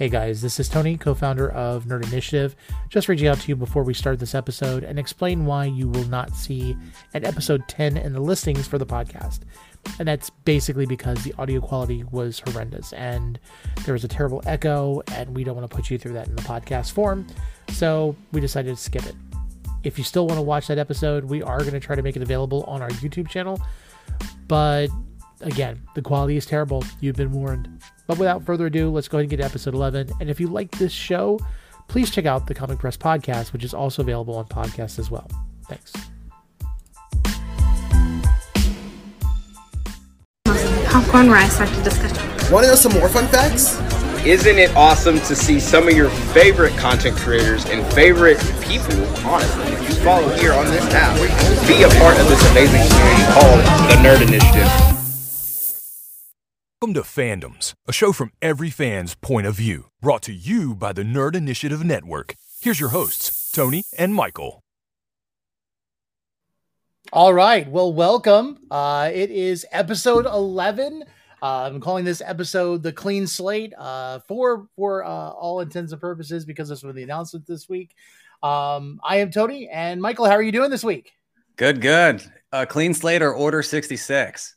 Hey guys, this is Tony, co founder of Nerd Initiative. Just reaching out to you before we start this episode and explain why you will not see an episode 10 in the listings for the podcast. And that's basically because the audio quality was horrendous and there was a terrible echo, and we don't want to put you through that in the podcast form. So we decided to skip it. If you still want to watch that episode, we are going to try to make it available on our YouTube channel. But again, the quality is terrible. You've been warned. But without further ado, let's go ahead and get to episode 11. And if you like this show, please check out the Comic Press podcast, which is also available on podcast as well. Thanks. Popcorn rice after discussion. Want to know some more fun facts? Isn't it awesome to see some of your favorite content creators and favorite people, honestly, that you follow here on this app, be a part of this amazing community called the Nerd Initiative? Welcome to Fandoms, a show from every fan's point of view, brought to you by the Nerd Initiative Network. Here's your hosts, Tony and Michael. All right. Well, welcome. Uh, it is episode 11. Uh, I'm calling this episode the clean slate uh, for for uh, all intents and purposes because this was the announcement this week. Um, I am Tony and Michael. How are you doing this week? Good, good. Uh, clean slate or order 66?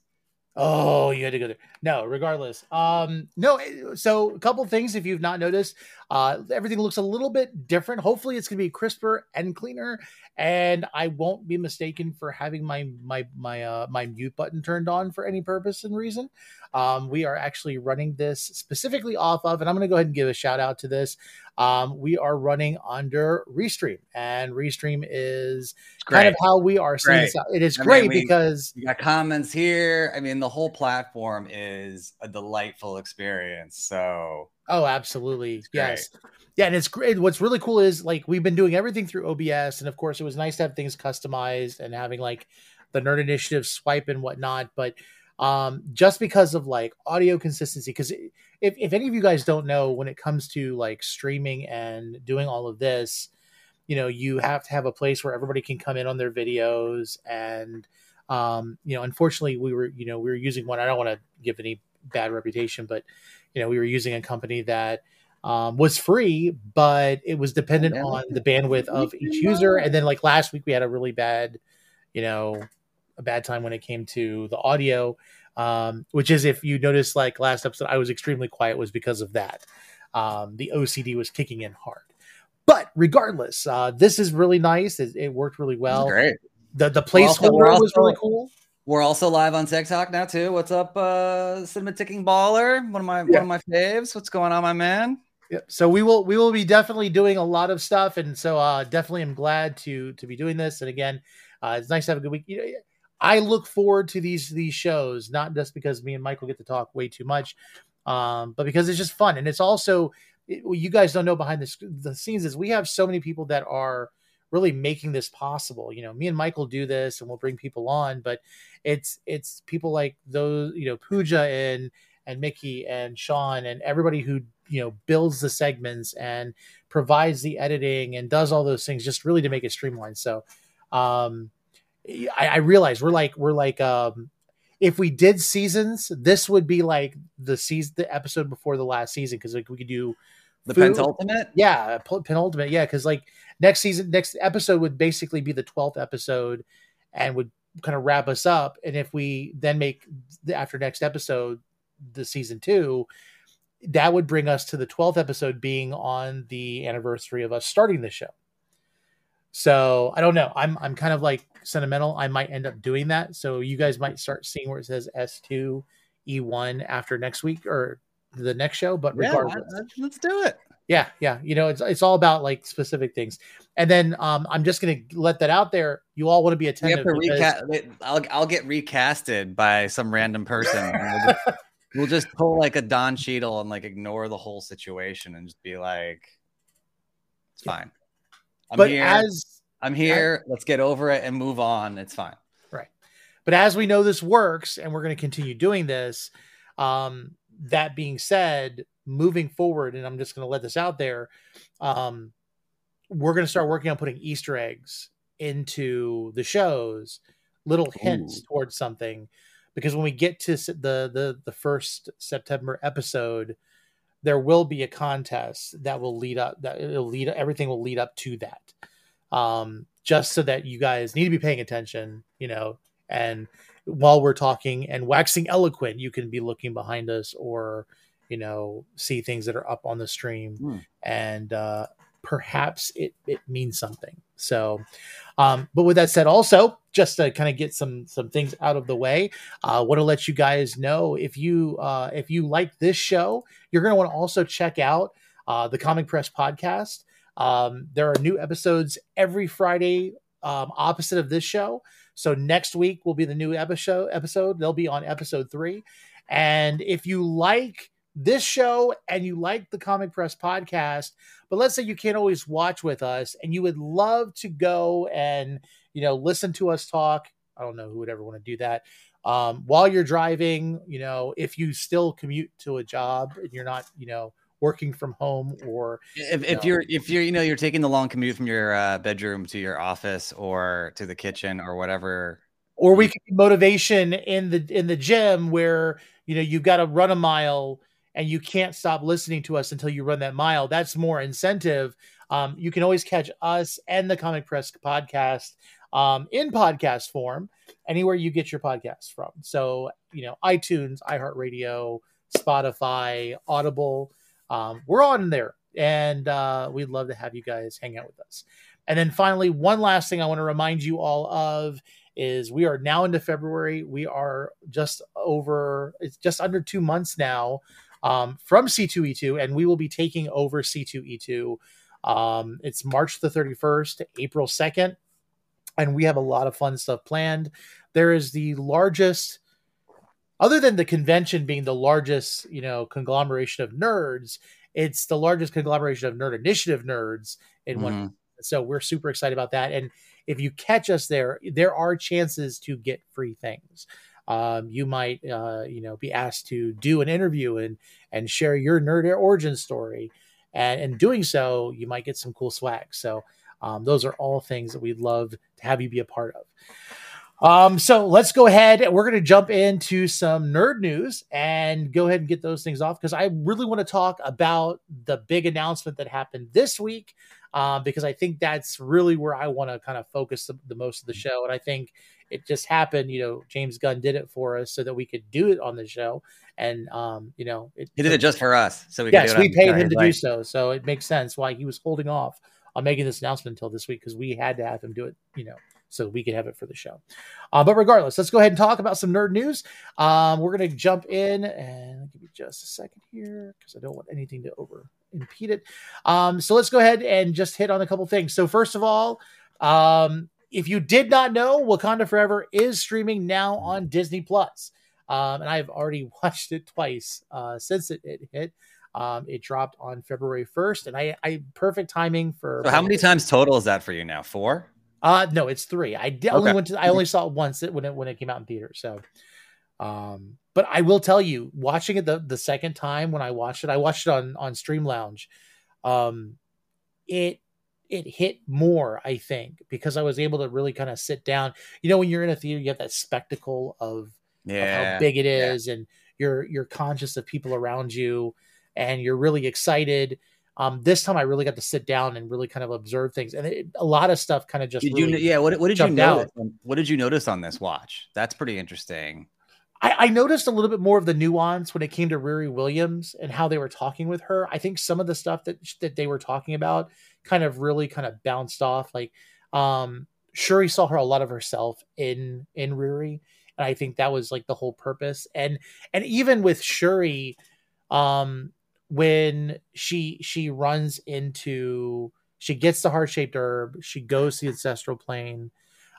Oh, you had to go there. No, regardless. Um, no, eh, so a couple things if you've not noticed. Uh, everything looks a little bit different. Hopefully it's gonna be crisper and cleaner, and I won't be mistaken for having my my my uh my mute button turned on for any purpose and reason. Um, we are actually running this specifically off of, and I'm gonna go ahead and give a shout out to this. Um, we are running under Restream, and Restream is kind of how we are seeing this out. It is I mean, great we- because You got comments here. I mean, the whole platform is a delightful experience. So, Oh, absolutely. Yes. Yeah, and it's great. What's really cool is like we've been doing everything through OBS, and of course, it was nice to have things customized and having like the Nerd Initiative swipe and whatnot. But um, just because of like audio consistency, because if if any of you guys don't know, when it comes to like streaming and doing all of this, you know, you have to have a place where everybody can come in on their videos and um, you know, unfortunately, we were, you know, we were using one. I don't want to give any bad reputation, but you know, we were using a company that um, was free, but it was dependent on the bandwidth of each user. And then, like last week, we had a really bad, you know, a bad time when it came to the audio. Um, which is, if you notice, like last episode, I was extremely quiet was because of that. Um, the OCD was kicking in hard. But regardless, uh, this is really nice. It, it worked really well. great. The the placeholder we're was really cool. We're also live on TikTok now too. What's up, uh, Cinema Ticking Baller? One of my Yeah. one of my faves. What's going on, my man? Yep. So we will we will be definitely doing a lot of stuff, and so uh, definitely am glad to to be doing this. And again, uh, it's nice to have a good week. You know, I look forward to these these shows not just because me and Michael get to talk way too much, um, but because it's just fun, and it's also it, what you guys don't know behind the, the scenes is we have so many people that are really making this possible. You know, me and Michael do this, and we'll bring people on, but it's it's people like those you know Pooja and and Mickey and Sean and everybody who you know builds the segments and provides the editing and does all those things just really to make it streamlined. So um I, I realize we're like we're like um if we did seasons, this would be like the season the episode before the last season because like we could do The food- penultimate. yeah, pen- penultimate. Yeah, because like next season, next episode would basically be the twelfth episode, and would kind of wrap us up. And if we then make the after next episode the season two, that would bring us to the twelfth episode being on the anniversary of us starting the show. So I don't know. I'm I'm kind of like sentimental. I might end up doing that. So you guys might start seeing where it says S two E one after next week or the next show. But Yeah, regardless, let's- do it. yeah yeah you know it's it's all about like specific things and then um i'm just gonna let that out there you all want to be We attentive have to because- recast. I'll I'll get recasted by some random person. we'll, just, we'll just pull like a Don Cheadle and like ignore the whole situation and just be like, it's fine. I'm but here. as I'm here. Let's get over it and move on. It's fine. Right. But as we know this works and we're going to continue doing this um that being said moving forward and i'm just going to let this out there um we're going to start working on putting easter eggs into the shows little hints Ooh. towards something because when we get to the the the first september episode there will be a contest that will lead up that it'll lead everything will lead up to that um just so that you guys need to be paying attention you know and while we're talking and waxing eloquent you can be looking behind us or you know see things that are up on the stream Hmm. and uh perhaps it it means something. So um but with that said also just to kind of get some some things out of the way uh want to let you guys know if you uh if you like this show you're going to want to also check out uh the comic press podcast. Um there are new episodes every friday um opposite of this show so next week will be the new episode episode. They'll be on episode three. And if you like this show and you like the comic press podcast but let's say you can't always watch with us and you would love to go and you know listen to us talk i don't know who would ever want to do that um, while you're driving you know if you still commute to a job and you're not you know working from home or If, if No. you're if you're you know you're taking the long commute from your uh, bedroom to your office or to the kitchen or whatever or we could motivation in the in the gym where you know you've got to run a mile and you can't stop listening to us until you run that mile that's more incentive um, you can always catch us and the comic press podcast um, in podcast form anywhere you get your podcasts from so you know itunes iheartradio spotify audible um, we're on there and uh, we'd love to have you guys hang out with us and then finally one last thing i want to remind you all of is we are now into February. We are just over, it's just under two months now um, from C2E2, and we will be taking over C2E2. Um, it's March the 31st, April 2nd, and we have a lot of fun stuff planned. There is the largest, other than the convention being the largest, you know, conglomeration of nerds, it's the largest conglomeration of nerd initiative nerds in one Mhm. so we're super excited about that. And if you catch us there, there are chances to get free things. Um, you might, uh, you know, be asked to do an interview and and share your nerd origin story, and in doing so, you might get some cool swag. So um, those are all things that we'd love to have you be a part of. Um, so let's go ahead. We're going to jump into some nerd news and go ahead and get those things off because I really want to talk about the big announcement that happened this week um, because I think that's really where I want to kind of focus the, the most of the show. And I think it just happened, you know, James Gunn did it for us so that we could do it on the show. And, um, you know, it, he did it just for us so we yes, we paid him to do so. So it makes sense why he was holding off on making this announcement until this week because we had to have him do it, you know, so we could have it for the show. Uh, but regardless, let's go ahead and talk about some nerd news. Um, we're going to jump in and give me just a second here because I don't want anything to over impede it. Um, so let's go ahead and just hit on a couple things. So first of all, um, if you did not know, Wakanda Forever is streaming now on Disney Plus, um, and I've already watched it twice uh, since it, it hit. Um, it dropped on February first, and I, I perfect timing for. So how many times total is that for you now? Four? Uh no, it's three. I di- only went to. I only saw it once when it when it came out in theater. So, um, but I will tell you, watching it the the second time when I watched it, I watched it on on Stream Lounge. Um, it it hit more, I think, because I was able to really kind of sit down. You know, when you're in a theater, you have that spectacle of of Yeah. how big it is yeah. and you're you're conscious of people around you and you're really excited um this time i really got to sit down and really kind of observe things and it, a lot of stuff kind of just Did really, you? Yeah. What, what did you notice? on- What did you notice on this watch? That's pretty interesting. I, I noticed a little bit more of the nuance when it came to Riri Williams and how they were talking with her. I think some of the stuff that that they were talking about kind of really kind of bounced off. Like, um, Shuri saw her a lot of herself in in Riri, and I think that was like the whole purpose. And and even with Shuri, um, when she she runs into she gets the heart shaped herb, she goes to the ancestral plane,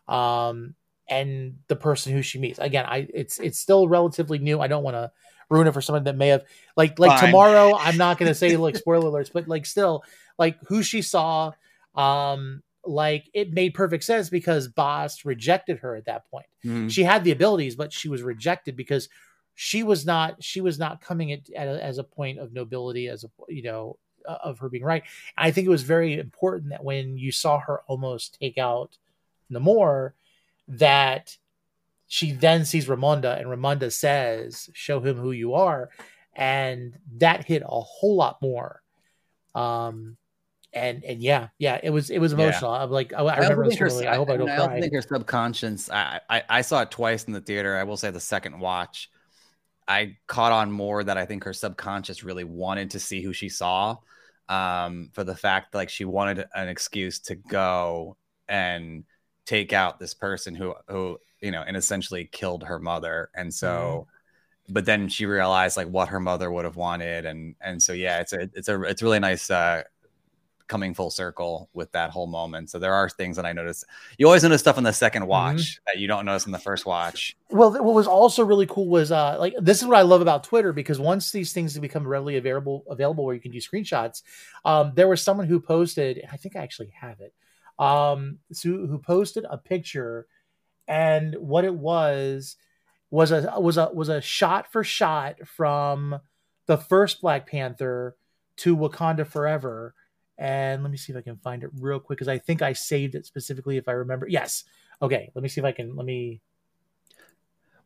um, and the person who she meets. Again, I it's it's still relatively new. I don't want to ruin it for someone that may have like like Fine. tomorrow. I'm not going to say like spoiler alerts, but like still like who she saw. Um, like it made perfect sense because Bast rejected her at that point. Mhm. She had the abilities, but she was rejected because she was not she was not coming at, at a, as a point of nobility as a you know uh, of her being right. And I think it was very important that when you saw her almost take out Namor, that she then sees Ramonda and Ramonda says, "Show him who you are." and that hit a whole lot more. Um, and and yeah, yeah, it was it was Yeah. emotional. I'm like, I, I remember her- really. I hope I don't cry. think her subconscious. I, I I saw it twice in the theater. I will say the second watch, I caught on more that I think her subconscious really wanted to see who she saw, um, for the fact like she wanted an excuse to go and take out this person who who you know and essentially killed her mother, and so. But then she realized like what her mother would have wanted, and and so yeah, it's a it's a it's really nice uh, coming full circle with that whole moment. So there are things that I notice. You always notice stuff in the second watch that you don't notice in the first watch. Well, what was also really cool was uh like this is what I love about Twitter because once these things become readily available available where you can do screenshots, um, there was someone who posted, I think I actually have it, um, so, who posted a picture, and what it was was a was a was a shot for shot from the first Black Panther to Wakanda Forever. And let me see if I can find it real quick because I think I saved it specifically if I remember. Yes. Okay. Let me see if I can. Let me.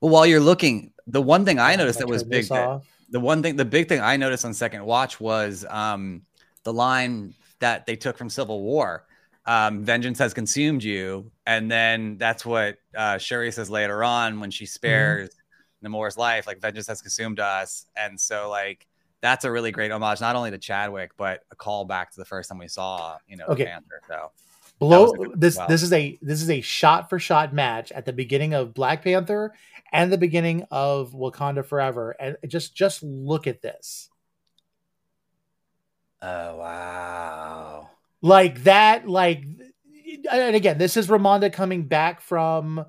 Well, while you're looking, the one thing I noticed if that was big. that- the one thing, the big thing I noticed on second watch was um, the line that they took from Civil War. Um, Vengeance has consumed you, and then that's what uh, Shuri says later on when she spares Namor's life. Like vengeance has consumed us, and so like that's a really great homage, not only to Chadwick, but a call back to the first time we saw you know Okay. the Panther. So Below was a good- this, wow. this is a this is a shot for shot match at the beginning of Black Panther and the beginning of Wakanda Forever, and just just look at this, oh wow, like that, like, and again, this is Ramonda coming back from,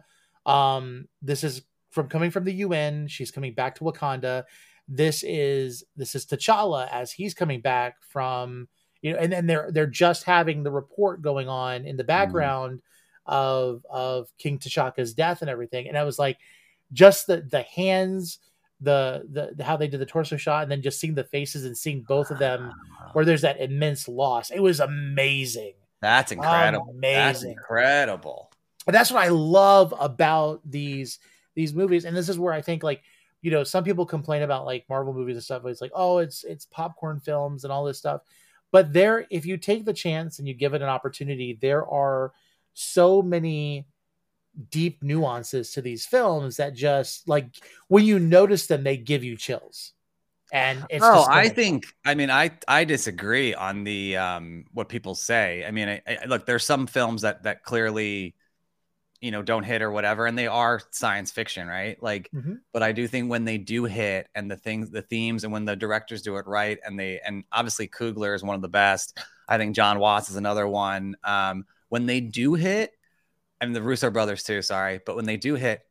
um, this is from coming from the UN. She's coming back to Wakanda. This is this is T'Challa as he's coming back from you know, and then they're they're just having the report going on in the hmm. background of of King T'Chaka's death and everything. And I was like, just the the hands, the the how they did the torso shot, and then just seeing the faces and seeing both of them where there's that immense loss. It was amazing. that's incredible. That's incredible. But that's what I love about these these movies. And this is where I think like, you know, some people complain about like Marvel movies and stuff. It's like, oh, it's it's popcorn films and all this stuff. But there, if you take the chance and you give it an opportunity, there are so many deep nuances to these films that just like when you notice them, they give you chills. And it's oh, I think. I mean, I I disagree on the um what people say. I mean, I, I, look, there's some films that that clearly, you know, don't hit or whatever, and they are science fiction, right? Like, Mhm. but I do think when they do hit, and the things, the themes, and when the directors do it right, and they, and obviously Coogler is one of the best. I think John Watts is another one. Um, when they do hit, and the Russo brothers too. Sorry, but when they do hit,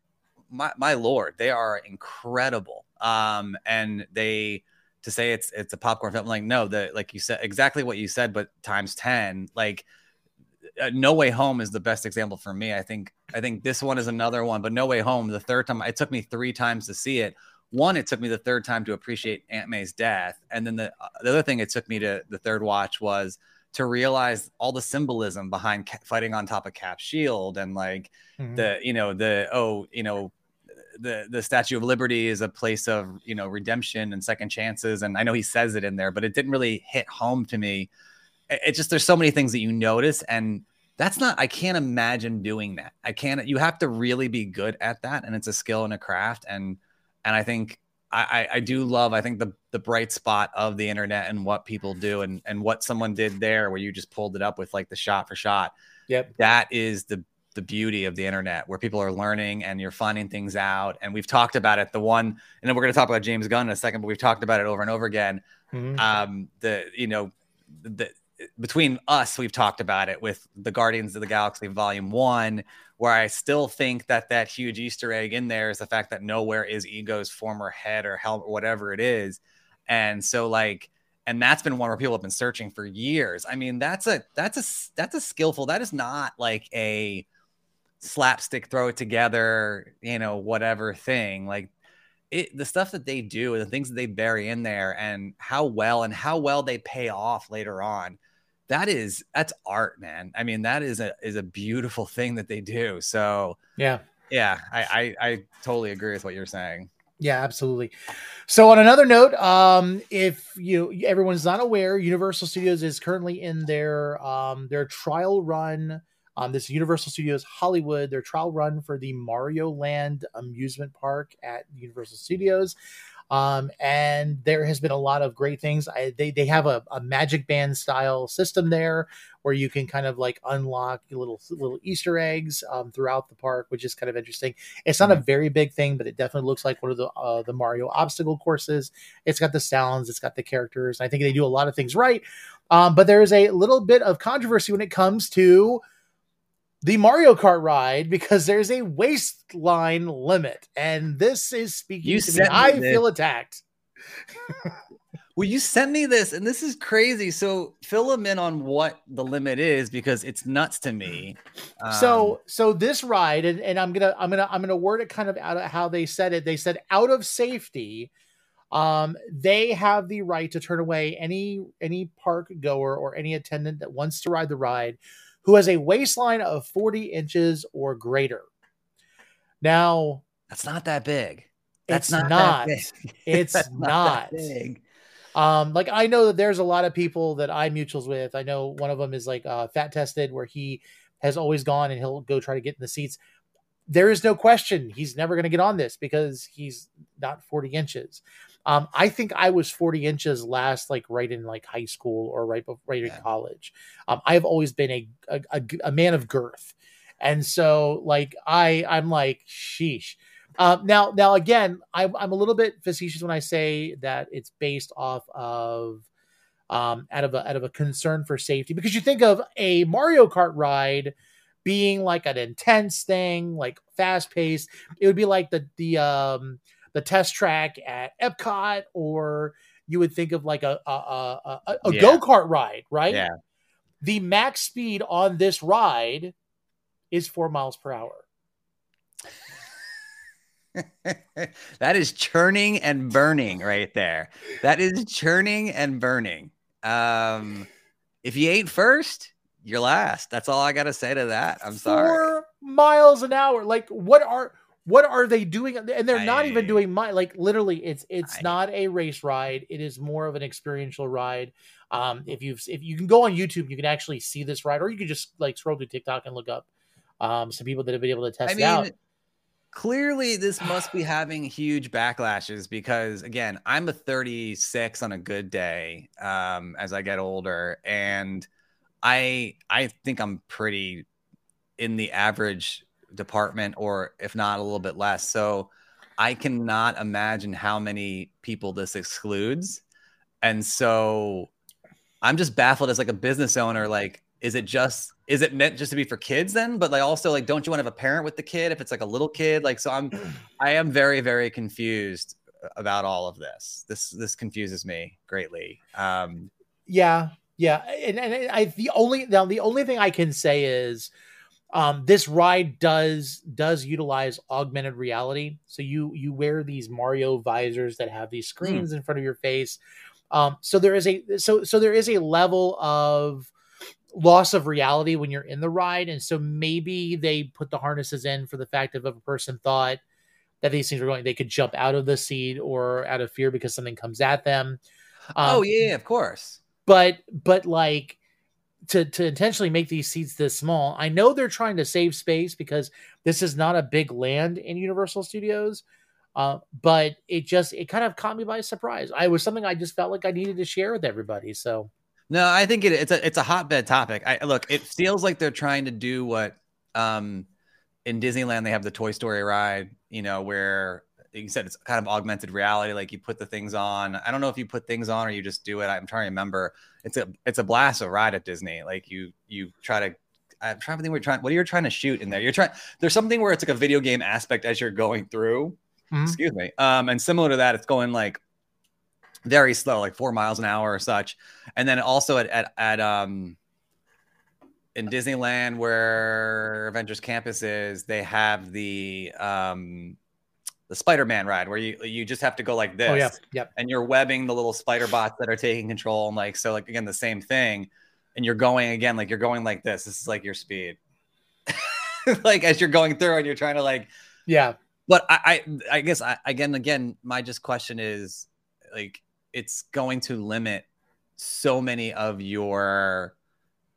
my my lord, they are incredible. Um, and they to say it's it's a popcorn film, like no, the like you said exactly what you said, but times ten. Like uh, No Way Home is the best example for me. I think I think this one is another one, but No Way Home, the third time it took me three times to see it. One, it took me the third time to appreciate Aunt May's death, and then the uh, the other thing it took me to the third watch was to realize all the symbolism behind Ca- fighting on top of Cap's shield and like Mhm. the you know the oh you know the the statue of liberty is a place of you know redemption and second chances and i know he says it in there but it didn't really hit home to me it, it just there's so many things that you notice and that's not i can't imagine doing that i can't you have to really be good at that and it's a skill and a craft and and i think I, I do love I think the the bright spot of the internet and what people do and and what someone did there where you just pulled it up with like the shot for shot Yep. that is the the beauty of the internet where people are learning and you're finding things out and we've talked about it the one and then we're going to talk about james gunn in a second but we've talked about it over and over again Mhm. um the you know the between us we've talked about it with the guardians of the galaxy volume one where i still think that that huge easter egg in there is the fact that Knowhere is ego's former head or help or whatever it is. And so like and that's been one where people have been searching for years. I mean that's a that's a that's a skillful that is not like a slapstick throw it together you know whatever thing. Like it the stuff that they do and the things that they bury in there and how well and how well they pay off later on that is that's art man i mean that is a is a beautiful thing that they do so yeah. yeah i i, I totally agree with what you're saying Yeah, absolutely. So on another note, um, if you everyone's not aware, Universal Studios is currently in their um their trial run on this Universal Studios Hollywood, their trial run for the Mario Land amusement park at Universal Studios. Um, and there has been a lot of great things. I, they they have a, a magic band style system there where you can kind of like unlock little little Easter eggs um, throughout the park, which is kind of interesting. It's not a very big thing, but it definitely looks like one of the uh, the Mario obstacle courses. It's got the sounds, it's got the characters. I think they do a lot of things right. Um, but there is a little bit of controversy when it comes to the Mario Kart ride because there's a waistline limit, and this is speaking You to me. me I this. feel attacked. Well, you sent me this, and this is crazy. So fill them in on what the limit is because it's nuts to me. Um, so so this ride and, and i'm gonna i'm gonna i'm gonna word it kind of out of how they said it they said out of safety um they have the right to turn away any any park goer or any attendant that wants to ride the ride who has a waistline of 40 inches or greater now that's not that big. That's it's not, not, that big. it's not that big. Um, like I know that there's a lot of people that I mutuals with. I know one of them is like uh, fat tested, where he has always gone and he'll go try to get in the seats. There is no question he's never going to get on this because he's not 40 inches. Um, I think I was 40 inches last, like right in like high school or right right Yeah. in college. Um, I've always been a, a a a man of girth, and so like I I'm like sheesh. Uh, now, now again, I, I'm a little bit facetious when I say that it's based off of um, out of a out of a concern for safety because you think of a Mario Kart ride being like an intense thing, like fast paced. It would be like the the um, the test track at Epcot, or you would think of like a a, a, a, a Yeah. go kart ride, right? Yeah. The max speed on this ride is four miles per hour. that is churning and burning right there. That is churning and burning. Um, if you ain't first, you're last. That's all I gotta say to that. I'm sorry. four miles an hour. Like what are what are they doing? And they're not even doing my like literally. It's it's I- not a race ride. It is more of an experiential ride. Um, if you've if you can go on YouTube, you can actually see this ride, or you can just like scroll through TikTok and look up um some people that have been able to test I it mean, out. clearly this must be having huge backlashes because again, I'm a 36 on a good day um, as I get older, and I I think I'm pretty in the average department, or if not a little bit less. So I cannot imagine how many people this excludes, and so I'm just baffled as like a business owner. Like, is it just is it meant just to be for kids then? But like also like, don't you want to have a parent with the kid if it's like a little kid? Like, so I'm I am very very confused about all of this. This this confuses me greatly. Um, Yeah, yeah, and, and I the only now the only thing I can say is um this ride does does utilize augmented reality. So you you wear these mario visors that have these screens in front of your face. Um so there is a so so there is a level of loss of reality when you're in the ride. And so maybe they put the harnesses in for the fact of if a person thought that these things were going they could jump out of the seat or out of fear because something comes at them. Oh Um, yeah, of course. but but like to to intentionally make these seats this small. I know they're trying to save space because this is not a big land in universal studios uh, but it just it kind of caught me by surprise. I was something i just felt like i needed to share with everybody so. No, I think it, it's a it's a hotbed topic. I look, it feels like they're trying to do what um in Disneyland they have the Toy Story ride, you know, where you said it's kind of augmented reality, like you put the things on. I don't know if you put things on or you just do it. I'm trying to remember. It's a it's a blast of ride at Disney. Like you you try to I'm trying to think what you're trying what are you trying to shoot in there? You're trying there's something where it's like a video game aspect as you're going through. Mhm. Excuse me. Um, and similar to that, it's going like very slow, like four miles an hour or such. And then also at at, at um in Disneyland where Avengers Campus is, they have the um the Spider-Man ride where you you just have to go like this oh yeah. yep. and you're webbing the little spider bots that are taking control and like so like again the same thing and you're going again like you're going like this. This is like your speed. Like as you're going through and you're trying to like yeah. But I, I, I guess I, again, again, my just question is like it's going to limit so many of your,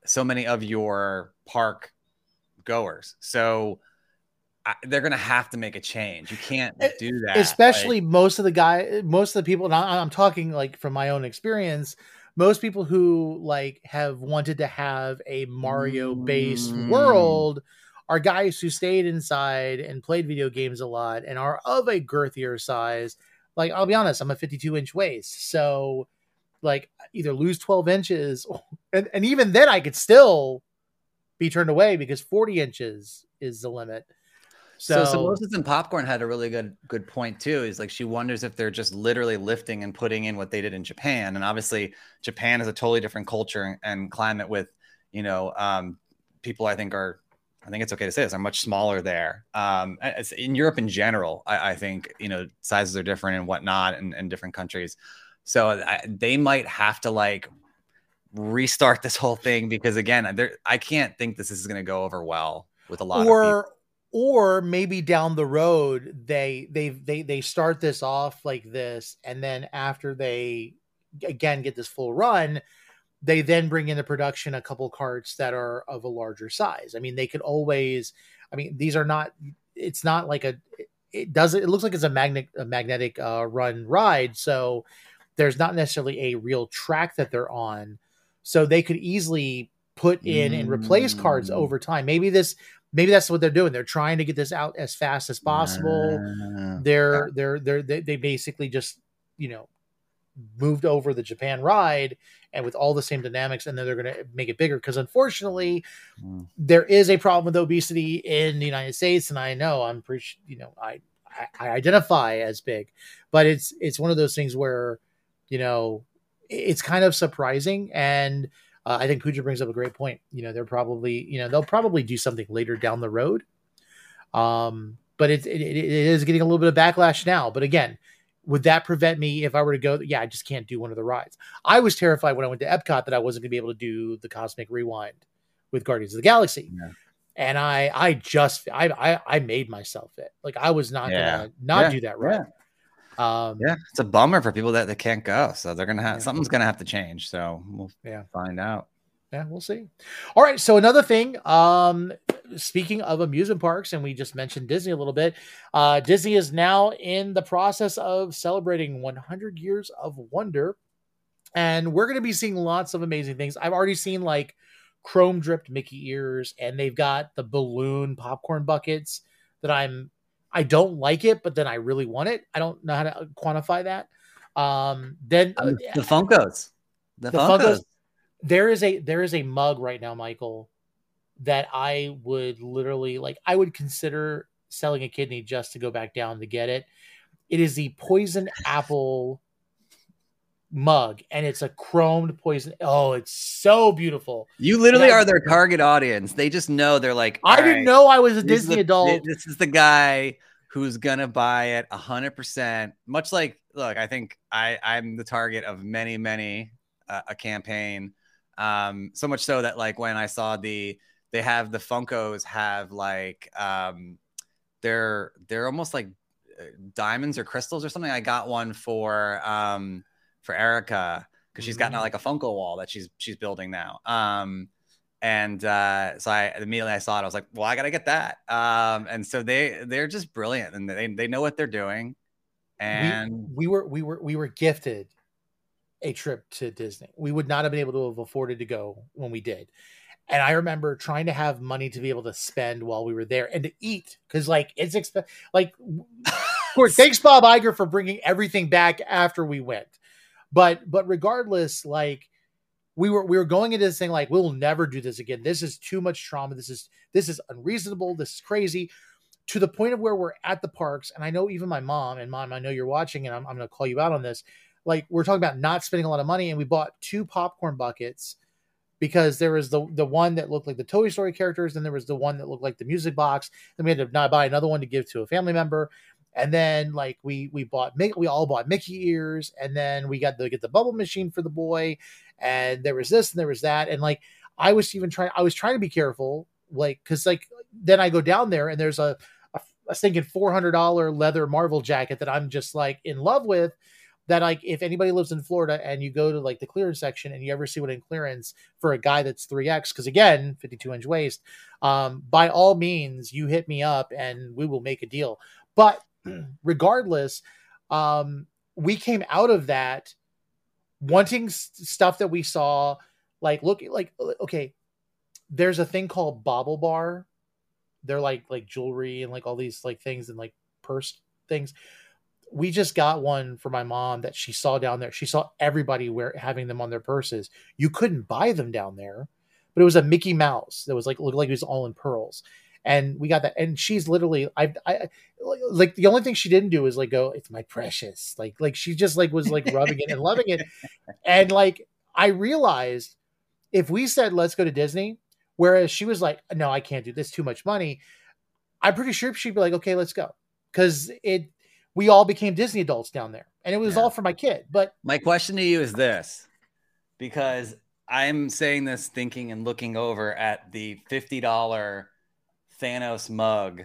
so many of your park goers. So I, they're going to have to make a change. You can't do that. Especially like, most of the guy, most of the people. And I, I'm talking like from my own experience. Most people who like have wanted to have a Mario based Mm. world are guys who stayed inside and played video games a lot and are of a girthier size. Like I'll be honest, I'm a 52 inch waist, so like either lose 12 inches, or, and, and even then I could still be turned away because 40 inches is the limit. So, So, Moses and Popcorn had a really good good point too. Is like she wonders if they're just literally lifting and putting in what they did in Japan, and obviously Japan is a totally different culture and climate with you know um, people. I think are I think it's okay to say this are much smaller there. Um, in Europe in general, I, I think you know sizes are different and whatnot in, in different countries. So I, they might have to like restart this whole thing because again, there I can't think this is going to go over well with a lot of people. Or maybe down the road they they they they start this off like this and then after they again get this full run they then bring into production a couple carts that are of a larger size. I mean they could always i mean these are not it's not like a it doesn't it looks like it's a magnet a magnetic uh, run ride so there's not necessarily a real track that they're on. So they could easily put in and replace cards Mm. over time. Maybe this maybe that's what they're doing they're trying to get this out as fast as possible Ah. they're they're they're they, they basically just you know moved over the japan ride and with all the same dynamics and then they're going to make it bigger because unfortunately Mm. there is a problem with obesity in the united states and i know i'm pretty you know i i, I identify as big but it's it's one of those things where you know it's kind of surprising and uh, I think Pooja brings up a great point. You know, they're probably, you know, they'll probably do something later down the road. Um, but it, it, it is getting a little bit of backlash now. But again, would that prevent me if I were to go? Yeah, I just can't do one of the rides. I was terrified when I went to Epcot that I wasn't going to be able to do the Cosmic Rewind with Guardians of the Galaxy. Yeah. And I, I just, I, I, I made myself it. Like I was not Yeah. gonna not Yeah. do that ride. Um, Yeah, it's a bummer for people that they can't go. So they're gonna have Yeah. something's gonna have to change. So we'll Yeah. find out. yeah, we'll see. All right. So another thing, um, speaking of amusement parks, and we just mentioned Disney a little bit. Uh, Disney is now in the process of celebrating 100 years of wonder, and we're going to be seeing lots of amazing things. I've already seen like chrome dripped Mickey ears, and they've got the balloon popcorn buckets that I'm. I don't like it, but then I really want it. I don't know how to quantify that. Um, then Uh, the Funkos. The, the Funkos. Funkos. there is a there is a mug right now, Michael, that I would literally like. I would consider selling a kidney just to go back down to get it. It is the poison apple mug, and it's a chromed poison. Oh, it's so beautiful. You literally are their target audience. They just know they're like, I "All didn't right, know I was a Disney the- adult. This is the guy who's gonna buy it a hundred percent. Much like, look, I think I I'm the target of many many uh, a campaign. Um, so much so that like when I saw the they have the Funkos have like um they're they're almost like uh, diamonds or crystals or something. I got one for um for Erica because she's got now Mm. like a Funko wall that she's she's building now. Um and uh, so I immediately I saw it. I was like, well, I gotta get that. Um, and so they they're just brilliant and they they know what they're doing. And we, we were we were we were gifted a trip to Disney. We would not have been able to have afforded to go when we did. And I remember trying to have money to be able to spend while we were there and to eat because like it's exp- like of course thanks Bob Iger for bringing everything back after we went. But but regardless like we were we were going into this thing like we'll never do this again. This is too much trauma. This is this is unreasonable. This is crazy to the point of where we're at the parks. And I know even my mom and mom, I know you're watching and I'm, I'm going to call you out on this. Like we're talking about not spending a lot of money and we bought two popcorn buckets because there was the the one that looked like the Toy Story characters, and there was the one that looked like the music box. Then we had to not buy another one to give to a family member, and then like we we bought we all bought Mickey ears, and then we got to get the bubble machine for the boy, and there was this and there was that, and like I was even trying, I was trying to be careful, like because like then I go down there and there's a, a a stinking four hundred dollar leather Marvel jacket that I'm just like in love with. That like if anybody lives in Florida and you go to like the clearance section and you ever see one in clearance for a guy that's three X, because again, fifty two inch waist, um, by all means, you hit me up and we will make a deal. But regardless, um, we came out of that wanting s- stuff that we saw, like look like okay, there's a thing called BaubleBar. They're like like jewelry and like all these like things and like purse things. We just got one for my mom that she saw down there. She saw everybody wear having them on their purses. You couldn't buy them down there, but it was a Mickey Mouse that was like looked like it was all in pearls. And we got that, and she's literally, I, I, like the only thing she didn't do is like go, "It's my precious," like, like she just like was like rubbing it and loving it, and like I realized if we said let's go to Disney, whereas she was like, "No, I can't do this, too much money," I'm pretty sure she'd be like, "Okay, let's go," because it, we all became Disney adults down there, and it was Yeah. all for my kid. But My question to you is this because I'm saying this thinking and looking over at the $50 Thanos mug.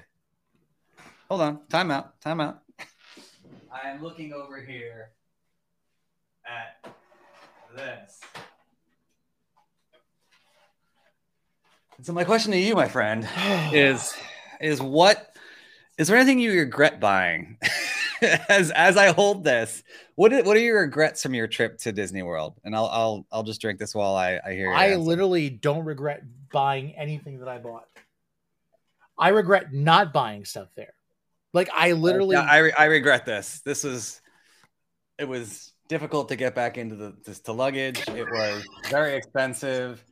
Hold on, time out, time out. I'm looking over here at this. So my question to you, my friend, is is what is there anything you regret buying as as I hold this? What are, what are your regrets from your trip to Disney World? And I'll I'll I'll just drink this while I I hear. your I answer. literally don't regret buying anything that I bought. I regret not buying stuff there. Like I uh, literally, Yeah, I re- I regret this. This was it was difficult to get back into the this, to luggage. It was very expensive,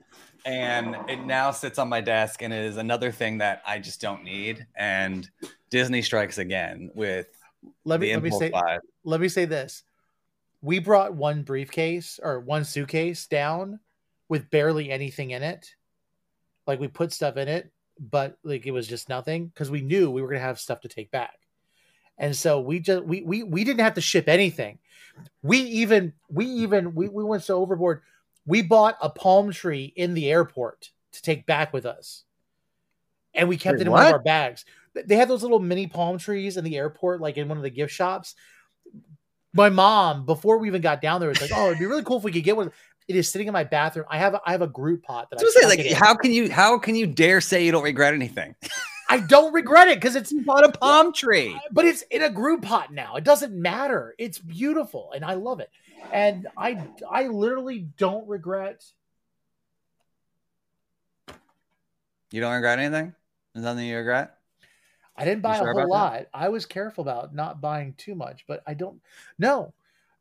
and it now sits on my desk and it is another thing that I just don't need. And Disney strikes again with let me let me say buy. let me say this. We brought one briefcase or one suitcase down with barely anything in it. Like we put stuff in it, but like it was just nothing because we knew we were gonna have stuff to take back. And so we just we we we didn't have to ship anything. We even we even we, we went so overboard. We bought a palm tree in the airport to take back with us. And we kept Wait, it in one of our bags. They had those little mini palm trees in the airport, like in one of the gift shops my mom before we even got down there was like, "Oh, it'd be really cool if we could get one." It is sitting in my bathroom. I have a, I have a Groot pot that I I, was gonna stuck say, like, how can you how can you dare say you don't regret anything? I don't regret it because it's bought a palm tree. but it's in a Groot pot now. It doesn't matter. It's beautiful and I love it. And I I literally don't regret. You don't regret anything? There's nothing you regret? I didn't buy sure a whole that? lot. I was careful about not buying too much, but I don't. No,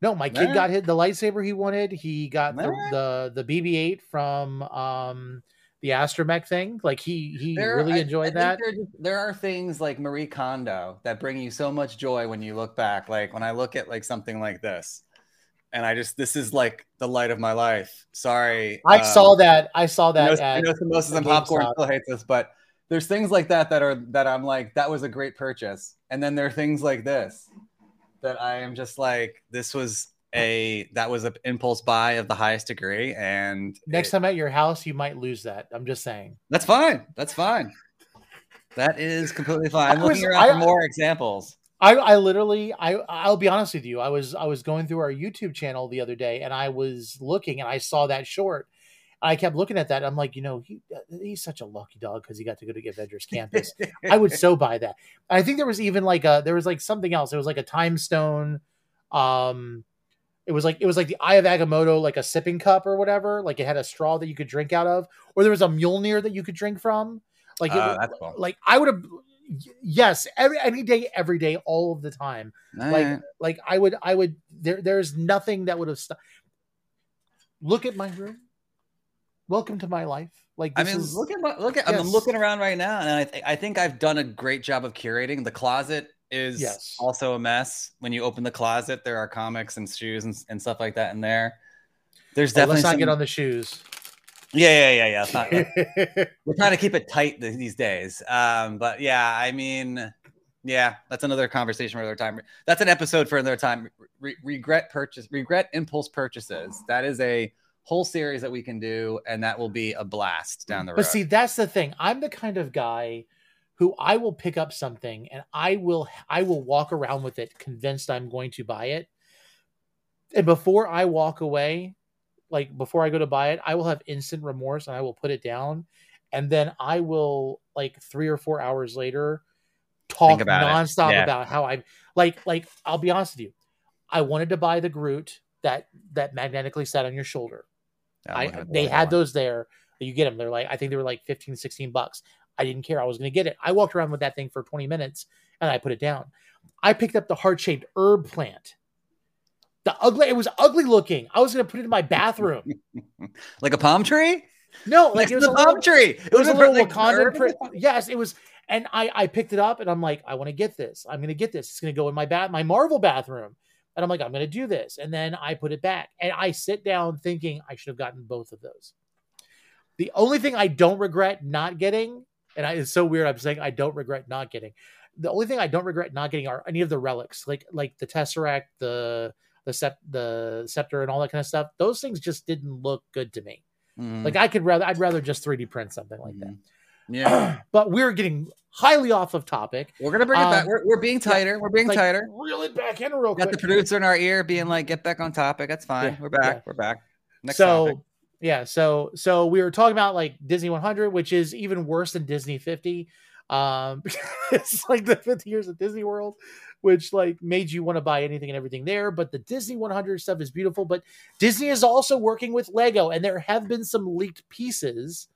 no. My kid Nah. got hit the lightsaber he wanted. He got the, Nah. the the BB-8 from um the astromech thing. Like he he There- really I- I enjoyed think that. There, just- there are things like Marie Kondo that bring you so much joy when you look back. Like when I look at like something like this, and I just this is like the light of my life. Sorry, I um, saw that. I saw I that. know, I at, know Samosas and popcorn still hates this, but there's things like that that are that I'm like that was a great purchase, and then there are things like this that I am just like this was a that was an impulse buy of the highest degree, and Next it- time at your house, you might lose that. I'm just saying. That's fine. That's fine. That is completely fine. I'm looking around for more examples. I, I literally I I'll be honest with you. I was I was going through our YouTube channel the other day and I was looking and I saw that short. I kept looking at that. I'm like, you know, he he's such a lucky dog because he got to go to Avengers Campus. I would so buy that. I think there was even like a there was like something else. It was like a time stone. Um it was like it was like the Eye of Agamotto, like a sipping cup or whatever. Like it had a straw that you could drink out of, or there was a Mjolnir that you could drink from. Like it, Uh, that's cool. like I would have yes, every any day, every day, all of the time. Like Alright. like I would I would there there's nothing that would have stopped. Look at my room. Welcome to my life. Like I this mean, is look at what look at. I'm looking around right now, and I, th- I think I've done a great job of curating. The closet is Yes. also a mess. When you open the closet, there are comics and shoes and, and stuff like that in there. There's Oh, definitely let's not some- get on the shoes. Yeah, yeah, yeah, yeah. Not- we're trying to keep it tight th- these days. Um, but yeah, I mean, yeah, that's another conversation for another time. That's an episode for another time. Re- regret purchase, regret impulse purchases. That is a whole series that we can do, and that will be a blast down mm, the road. But see, that's the thing. I'm the kind of guy who I will pick up something and I will I will walk around with it convinced I'm going to buy it. And before I walk away, like before I go to buy it, I will have instant remorse and I will put it down and then I will like 3 or 4 hours later talk about nonstop Yeah. about how I'm like like I'll be honest with you. I wanted to buy the Groot that that magnetically sat on your shoulder. I looking at the they had those there. You get them. They're like I think they were like 15 16 bucks. I didn't care. I was going to get it. I walked around with that thing for 20 minutes and I put it down. I picked up the heart-shaped herb plant. The ugly it was ugly looking. I was going to put it in my bathroom. like a palm tree. No, like it was the a palm little, tree. it was a a little like, Wakandan print. Yes, it was. And I I picked it up and I'm like, I want to get this. I'm going to get this. It's going to go in my bath, my Marvel bathroom. And I'm like, I'm going to do this. And then I put it back. And I sit down thinking I should have gotten both of those. The only thing I don't regret not getting, and I, it's so weird, I'm saying I don't regret not getting. The only thing I don't regret not getting are any of the relics, like like the Tesseract, the the sept, the scepter, and all that kind of stuff. Those things just didn't look good to me. Mhm. Like I could rather, I'd rather just 3D print something like that. Yeah, but we're getting highly off of topic. we're gonna bring it back. Um, We're, we're being tighter. We're being Like, tighter. Reel it back in real Got quick. the producer in our ear being like, "Get back on topic." That's fine. Yeah, we're back. yeah. We're back. Next so topic. yeah, so so we were talking about like Disney 100, which is even worse than Disney 50. Um, it's like the 50 years of Disney World, which like made you want to buy anything and everything there. But the Disney 100 stuff is beautiful. But Disney is also working with Lego, and there have been some leaked pieces.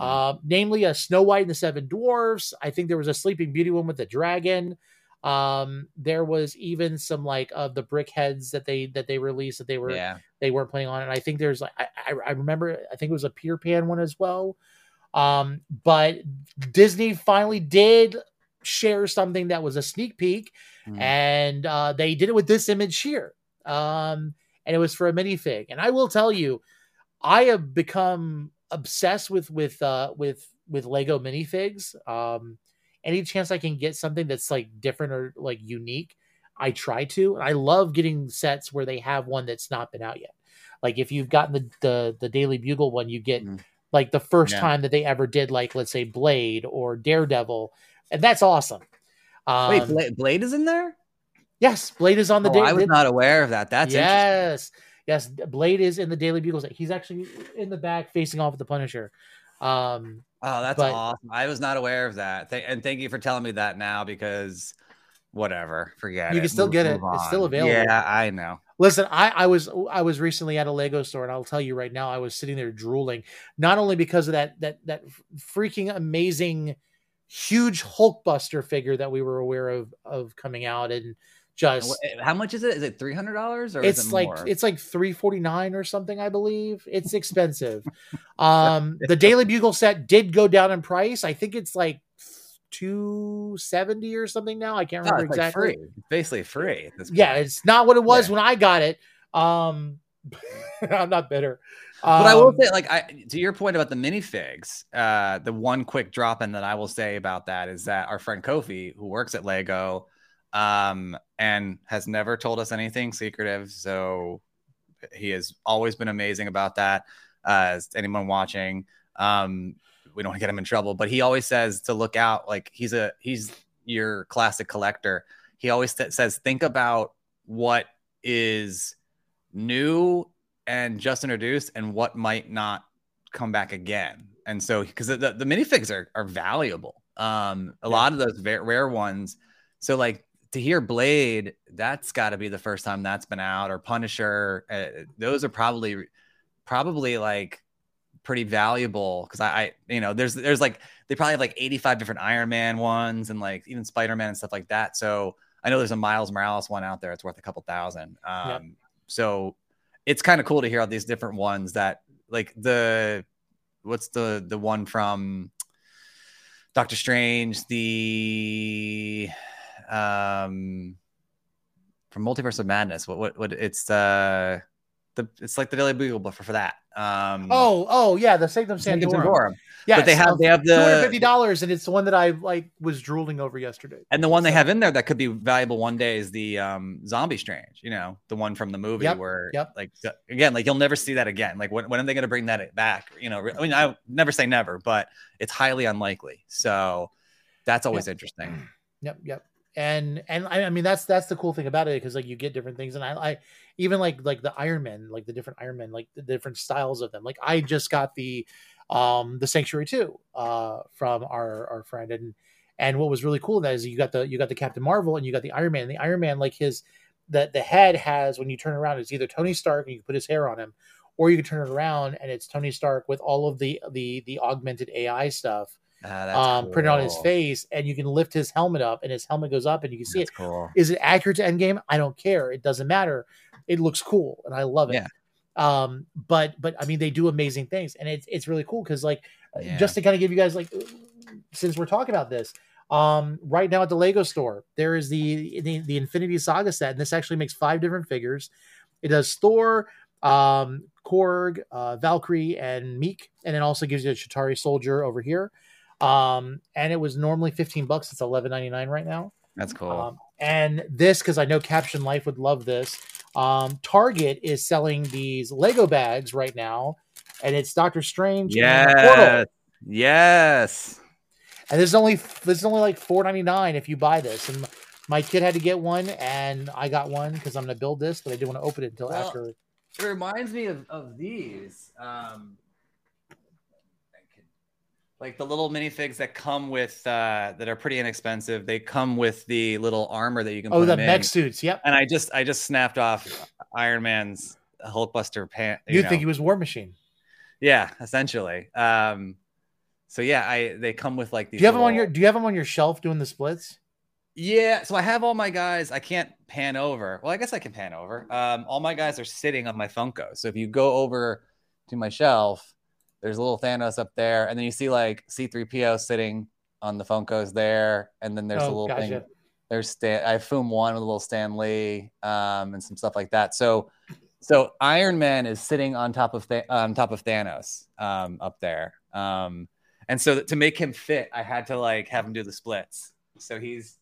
Uh, namely a Snow White and the Seven Dwarfs. I think there was a Sleeping Beauty one with the dragon. Um, there was even some like of the brick heads that they that they released that they were Yeah, they weren't planning on. And I think there's like I, I, remember I think it was a Peter Pan one as well. Um, but Disney finally did share something that was a sneak peek, Mhm. and uh, they did it with this image here. Um, and it was for a minifig. And I will tell you, I have become obsessed with with uh, with with Lego minifigs. Um, any chance I can get something that's like different or like unique, I try to. And I love getting sets where they have one that's not been out yet. Like if you've gotten the the, the Daily Bugle one, you get Mhm. like the first Yeah. time that they ever did like let's say Blade or Daredevil, and that's awesome. Um, Wait, Blade, Blade is in there. yes, Blade is on the Oh, day. I was not aware of that. That's interesting. Yes. Blade is in the Daily Bugle. set. He's actually in the back facing off with the Punisher. Um, Oh, that's But- awesome. I was not aware of that. Th- and thank you for telling me that now because whatever, forget it. You can still Move- get it. move It's still available. Yeah, I know. Listen, I, I was I was recently at a Lego store, and I'll tell you right now, I was sitting there drooling, not only because of that that that freaking amazing, huge Hulkbuster figure that we were aware of of coming out, And just How much is it? Is it three hundred dollars or it's it like it's like three forty nine or something, I believe. It's expensive. um, the Daily Bugle set did go down in price. I think it's like two seventy or something now. I can't remember like exactly. free. It's basically free. Yeah, it's not what it was Yeah. when I got it. Um, I'm not bitter. But I will Um, say, like, I to your point about the minifigs, uh, the one quick drop in that I will say about that is that our friend Kofi, who works at Lego, um, and has never told us anything secretive, so he has always been amazing about that. Uh, as anyone watching, um, we don't want to get him in trouble, but he always says to look out. Like he's a he's your classic collector. He always th- says think about what is new and just introduced and what might not come back again. And so, because the, the minifigs are, are valuable, um, a Yeah. lot of those rare ones. So, like to hear Blade, that's got to be the first time that's been out, or Punisher. Uh, those are probably, probably like pretty valuable because I, I, you know, there's there's like they probably have like 85 different Iron Man ones and like even Spider Man and stuff like that. So I know there's a Miles Morales one out there. It's worth a couple thousand. Um, Yep. So it's kind of cool to hear all these different ones that like the what's the the one from Doctor Strange, the um from Multiverse of Madness. What what what it's uh the it's like the Daily Bugle, but for, for that. Um Oh, oh yeah, the Sanctum Sanctum. Sanctorum. Yeah, but they have they have the fifty dollars, and it's the one that I like was drooling over yesterday. and the one they have in there that could be valuable one day is the um zombie strange you know the one from the movie Yep, where yep. like again like you'll never see that again like when, when are they going to bring that back you know i mean i never say never but it's highly unlikely so That's always interesting. Yep, yep. And and I, I mean that's that's the cool thing about it because like you get different things and I, I even like like the Iron Man like the different Iron Man like the different styles of them. Like I just got the um the Sanctuary two uh from our our friend and and what was really cool that is you got the you got the Captain Marvel and you got the Iron Man and the Iron Man like his that the head has when you turn around it's either Tony Stark and you can put his hair on him or you can turn it around and it's Tony Stark with all of the the the augmented AI stuff Ah, that's um, printed on his face, and you can lift his helmet up, and his helmet goes up, and you can see That's it. cool. Is it accurate to Endgame? I don't care. It doesn't matter. It looks cool, and I love it. Yeah. Um, but but I mean, they do amazing things, and it's it's really cool because like Yeah. just to kind of give you guys like since we're talking about this. Um, right now at the Lego store, there is the, the the Infinity Saga set, and this actually makes five different figures. It does Thor, um, Korg, uh, Valkyrie, and Miek, and it also gives you a Chitauri soldier over here. Um, and it was normally 15 bucks. It's 11.99 right now. That's cool. Um, and this, because I know Caption Life would love this. Um, Target is selling these Lego bags right now, and it's Doctor Strange. and yes. Yes. And this is only this is only like four ninety nine if you buy this. And my kid had to get one, and I got one because I'm gonna build this, but I didn't want to open it until Well, after. It reminds me of, of these. Um, like the little minifigs that come with uh, that are pretty inexpensive. They come with the little armor that you can. Put. Oh, the mech in. suits. Yep. And I just I just snapped off Iron Man's Hulkbuster pant. You know. think he was War Machine? Yeah, essentially. Um, so yeah, I they come with like these. Do you have them on your Do you have him on your shelf doing the splits? Yeah, so I have all my guys. I can't pan over. Well, I guess I can pan over. Um, all my guys are sitting on my Funko. So if you go over to my shelf, there's a little Thanos up there, and then you see like C3PO sitting on the Funkos there, and then there's a Oh, little thing. There's Stan. I have Foom one with a little Stan Lee, um, and some stuff like that. So, so Iron Man is sitting on top of Th- on top of Thanos um, up there, um, and so to make him fit, I had to like have him do the splits. So he's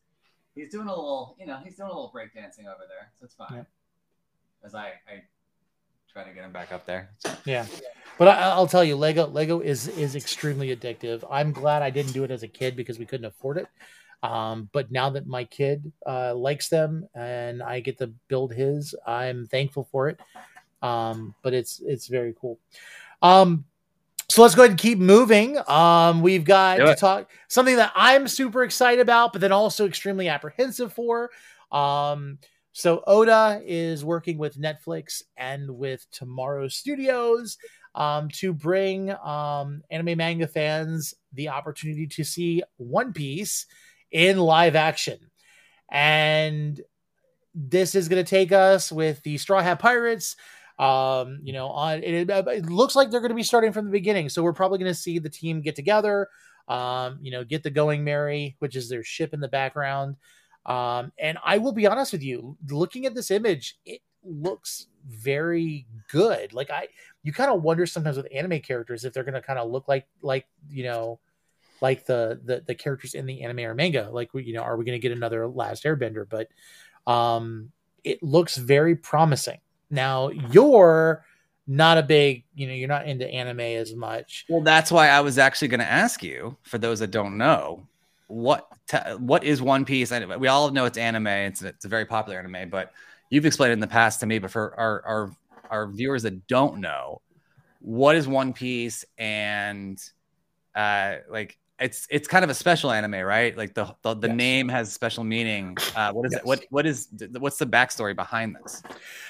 he's doing a little, you know, he's doing a little breakdancing over there, so it's fine. Yeah. As I I try to get him back up there. Yeah, but I, I'll tell you, Lego Lego is is extremely addictive. I'm glad I didn't do it as a kid because we couldn't afford it. Um, but now that my kid uh, likes them and I get to build his, I'm thankful for it. Um, but it's it's very cool. Um, so let's go ahead and keep moving. Um, we've got Do to it. talk something that I'm super excited about, but then also extremely apprehensive for. So Oda is working with Netflix and with Tomorrow Studios um, to bring um, anime manga fans the opportunity to see One Piece in live action. And this is going to take us with the Straw Hat Pirates. Um, you know, on it, it looks like they're going to be starting from the beginning. So we're probably going to see the team get together, um, you know, get the Going Merry, which is their ship in the background. Um, and I will be honest with you, looking at this image, it looks very good. Like I, you kind of wonder sometimes with anime characters if they're going to kind of look like, like you know, like the the the characters in the anime or manga. Like you know, are we going to get another Last Airbender? But um, it looks very promising. Now you're not a big, you know, you're not into anime as much. Well, that's why I was actually going to ask you. For those that don't know, what t- what is One Piece? I, we all know it's anime. It's it's a very popular anime, but you've explained it in the past to me. But for our our our viewers that don't know, what is One Piece? And uh, like it's it's kind of a special anime, right? Like the the, the Yes. name has special meaning. Uh, what is Yes. it? What what is what's the backstory behind this?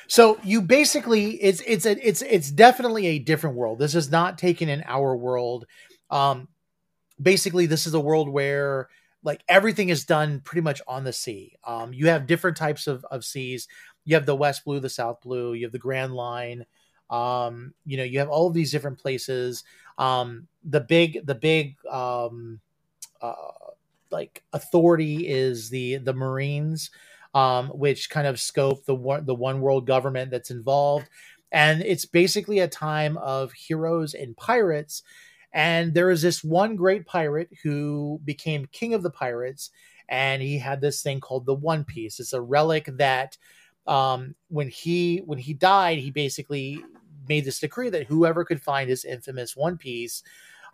So you basically it's it's a, it's it's definitely a different world. This is not taken in our world. Um basically this is a world where like everything is done pretty much on the sea. Um you have different types of of seas. You have the west blue, the south blue, you have the grand line. Um you know, you have all of these different places. Um the big the big um uh like authority is the the Marines um, which kind of scope the one the one world government that's involved, and it's basically a time of heroes and pirates. And there is this one great pirate who became king of the pirates, and he had this thing called the One Piece. It's a relic that, um, when he when he died, he basically made this decree that whoever could find his infamous One Piece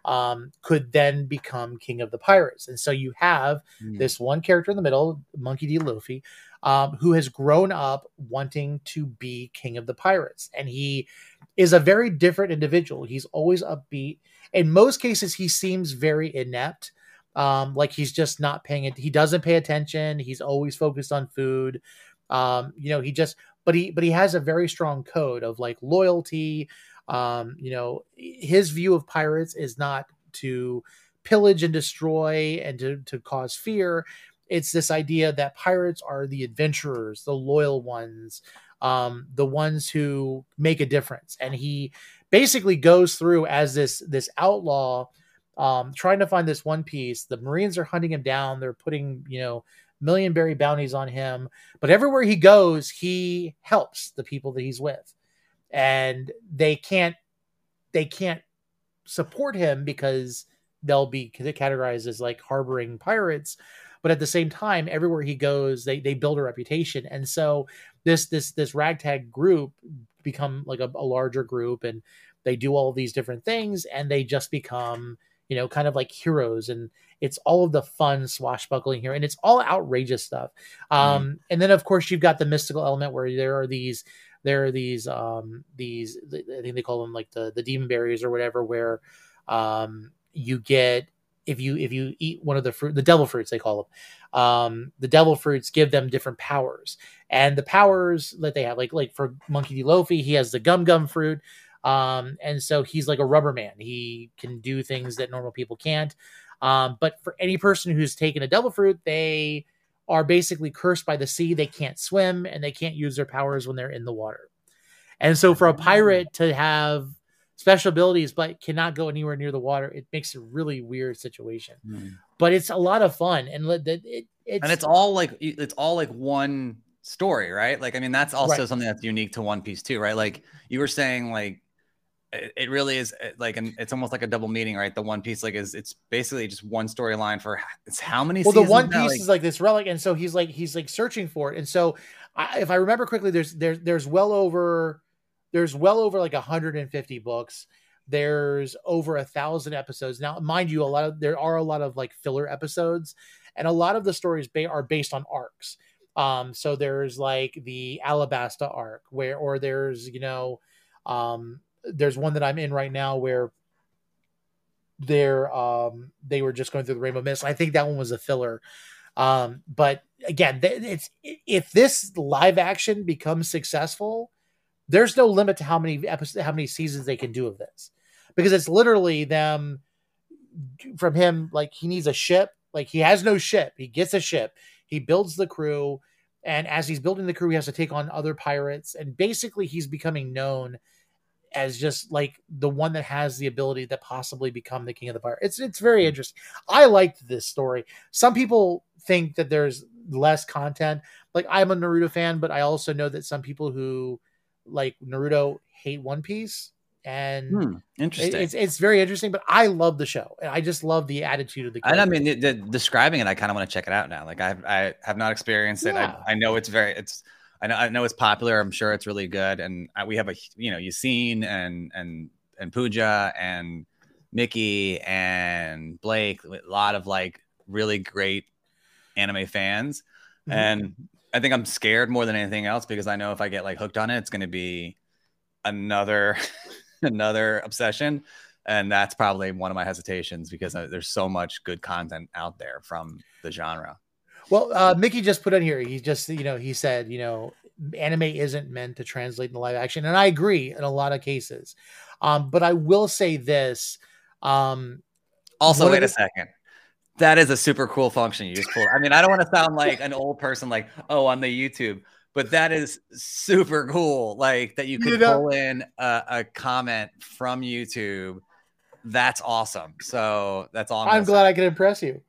um, could then become king of the pirates. And so you have Mm. this one character in the middle, Monkey D. Luffy, um, who has grown up wanting to be king of the pirates. And he is a very different individual. He's always upbeat. In most cases, he seems very inept. Um, like he's just not paying it. He doesn't pay attention. He's always focused on food. Um, you know, he just, but he, but he has a very strong code of like loyalty. Um, you know, his view of pirates is not to pillage and destroy and to, to cause fear. It's this idea that pirates are the adventurers, the loyal ones, um, the ones who make a difference. And he basically goes through as this this outlaw, um, trying to find this one piece. The Marines are hunting him down. They're putting you know million berry bounties on him. But everywhere he goes, he helps the people that he's with, and they can't they can't support him because they'll be categorized as like harboring pirates but at the same time everywhere he goes they they build a reputation. And so this this this ragtag group become like a, a larger group and they do all these different things and they just become you know kind of like heroes. And it's all of the fun swashbuckling here and it's all outrageous stuff. Um and then of course you've got the mystical element where there are these there are these um these i think they call them like the the demon berries or whatever where um you get if you if you eat one of the fruit the devil fruits they call them um the devil fruits give them different powers. And the powers that they have like like for monkey d. Luffy he has the gum gum fruit um and so he's like a rubber man. He can do things that normal people can't. Um but for any person who's taken a devil fruit they are basically cursed by the sea. They can't swim and they can't use their powers when they're in the water. And so for a pirate to have special abilities but cannot go anywhere near the water. It makes a really weird situation. But it's a lot of fun and it, it, it's, and it's all like it's all like one story right? Like i mean that's also Right. something that's unique to one piece too right? Like you were saying like it, really is uh, like and it's almost like a double meaning right? The one piece like is it's basically just one storyline for it's how many well the one piece Like, is like this relic and so he's like he's like searching for it. And so I, if i remember correctly there's there's there's well over there's well over like 150 books. There's over a thousand episodes. Now mind you a lot of there are a lot of like filler episodes and a lot of the stories ba- are based on arcs. Um so there's like the alabasta arc where or there's you know um there's one that i'm in right now where they're um they were just going through the rainbow mist. I think that one was a filler. Um but again it's if this live action becomes successful there's no limit to how many episodes how many seasons they can do of this because it's literally them from him like he needs a ship like he has no ship he gets a ship he builds the crew and as he's building the crew he has to take on other pirates and basically he's becoming known as just like the one that has the ability to possibly become the king of the pirate. It's it's very hmm. interesting. I liked this story. Some people think that there's less content. Like I'm a Naruto fan, but I also know that some people who like Naruto hate One Piece, and hmm, interesting it's it's very interesting. But I love the show, and I just love the attitude of the. And I mean, the, the, describing it, I kind of want to check it out now. Like I, I have not experienced it. Yeah. I, I know it's very, it's, I know, I know it's popular. I'm sure it's really good. And I, we have a, you know, Yassine and and and Pooja and Mickey and Blake, a lot of like really great anime fans. Mhm. And I think I'm scared more than anything else because I know if I get like hooked on it, it's going to be another another obsession and that's probably one of my hesitations because uh, there's so much good content out there from the genre Well, uh, Mickey just put in here. He just, you know, he said, you know, anime isn't meant to translate into live action, and I agree in a lot of cases. Um, but I will say this: um, also wait a the- second that is a super cool function you just pulled i mean i don't want to sound like an old person like oh on the youtube but that is super cool like that you could You uh know- pull in a, a comment from youtube that's awesome so that's all i'm, I'm glad I could impress you.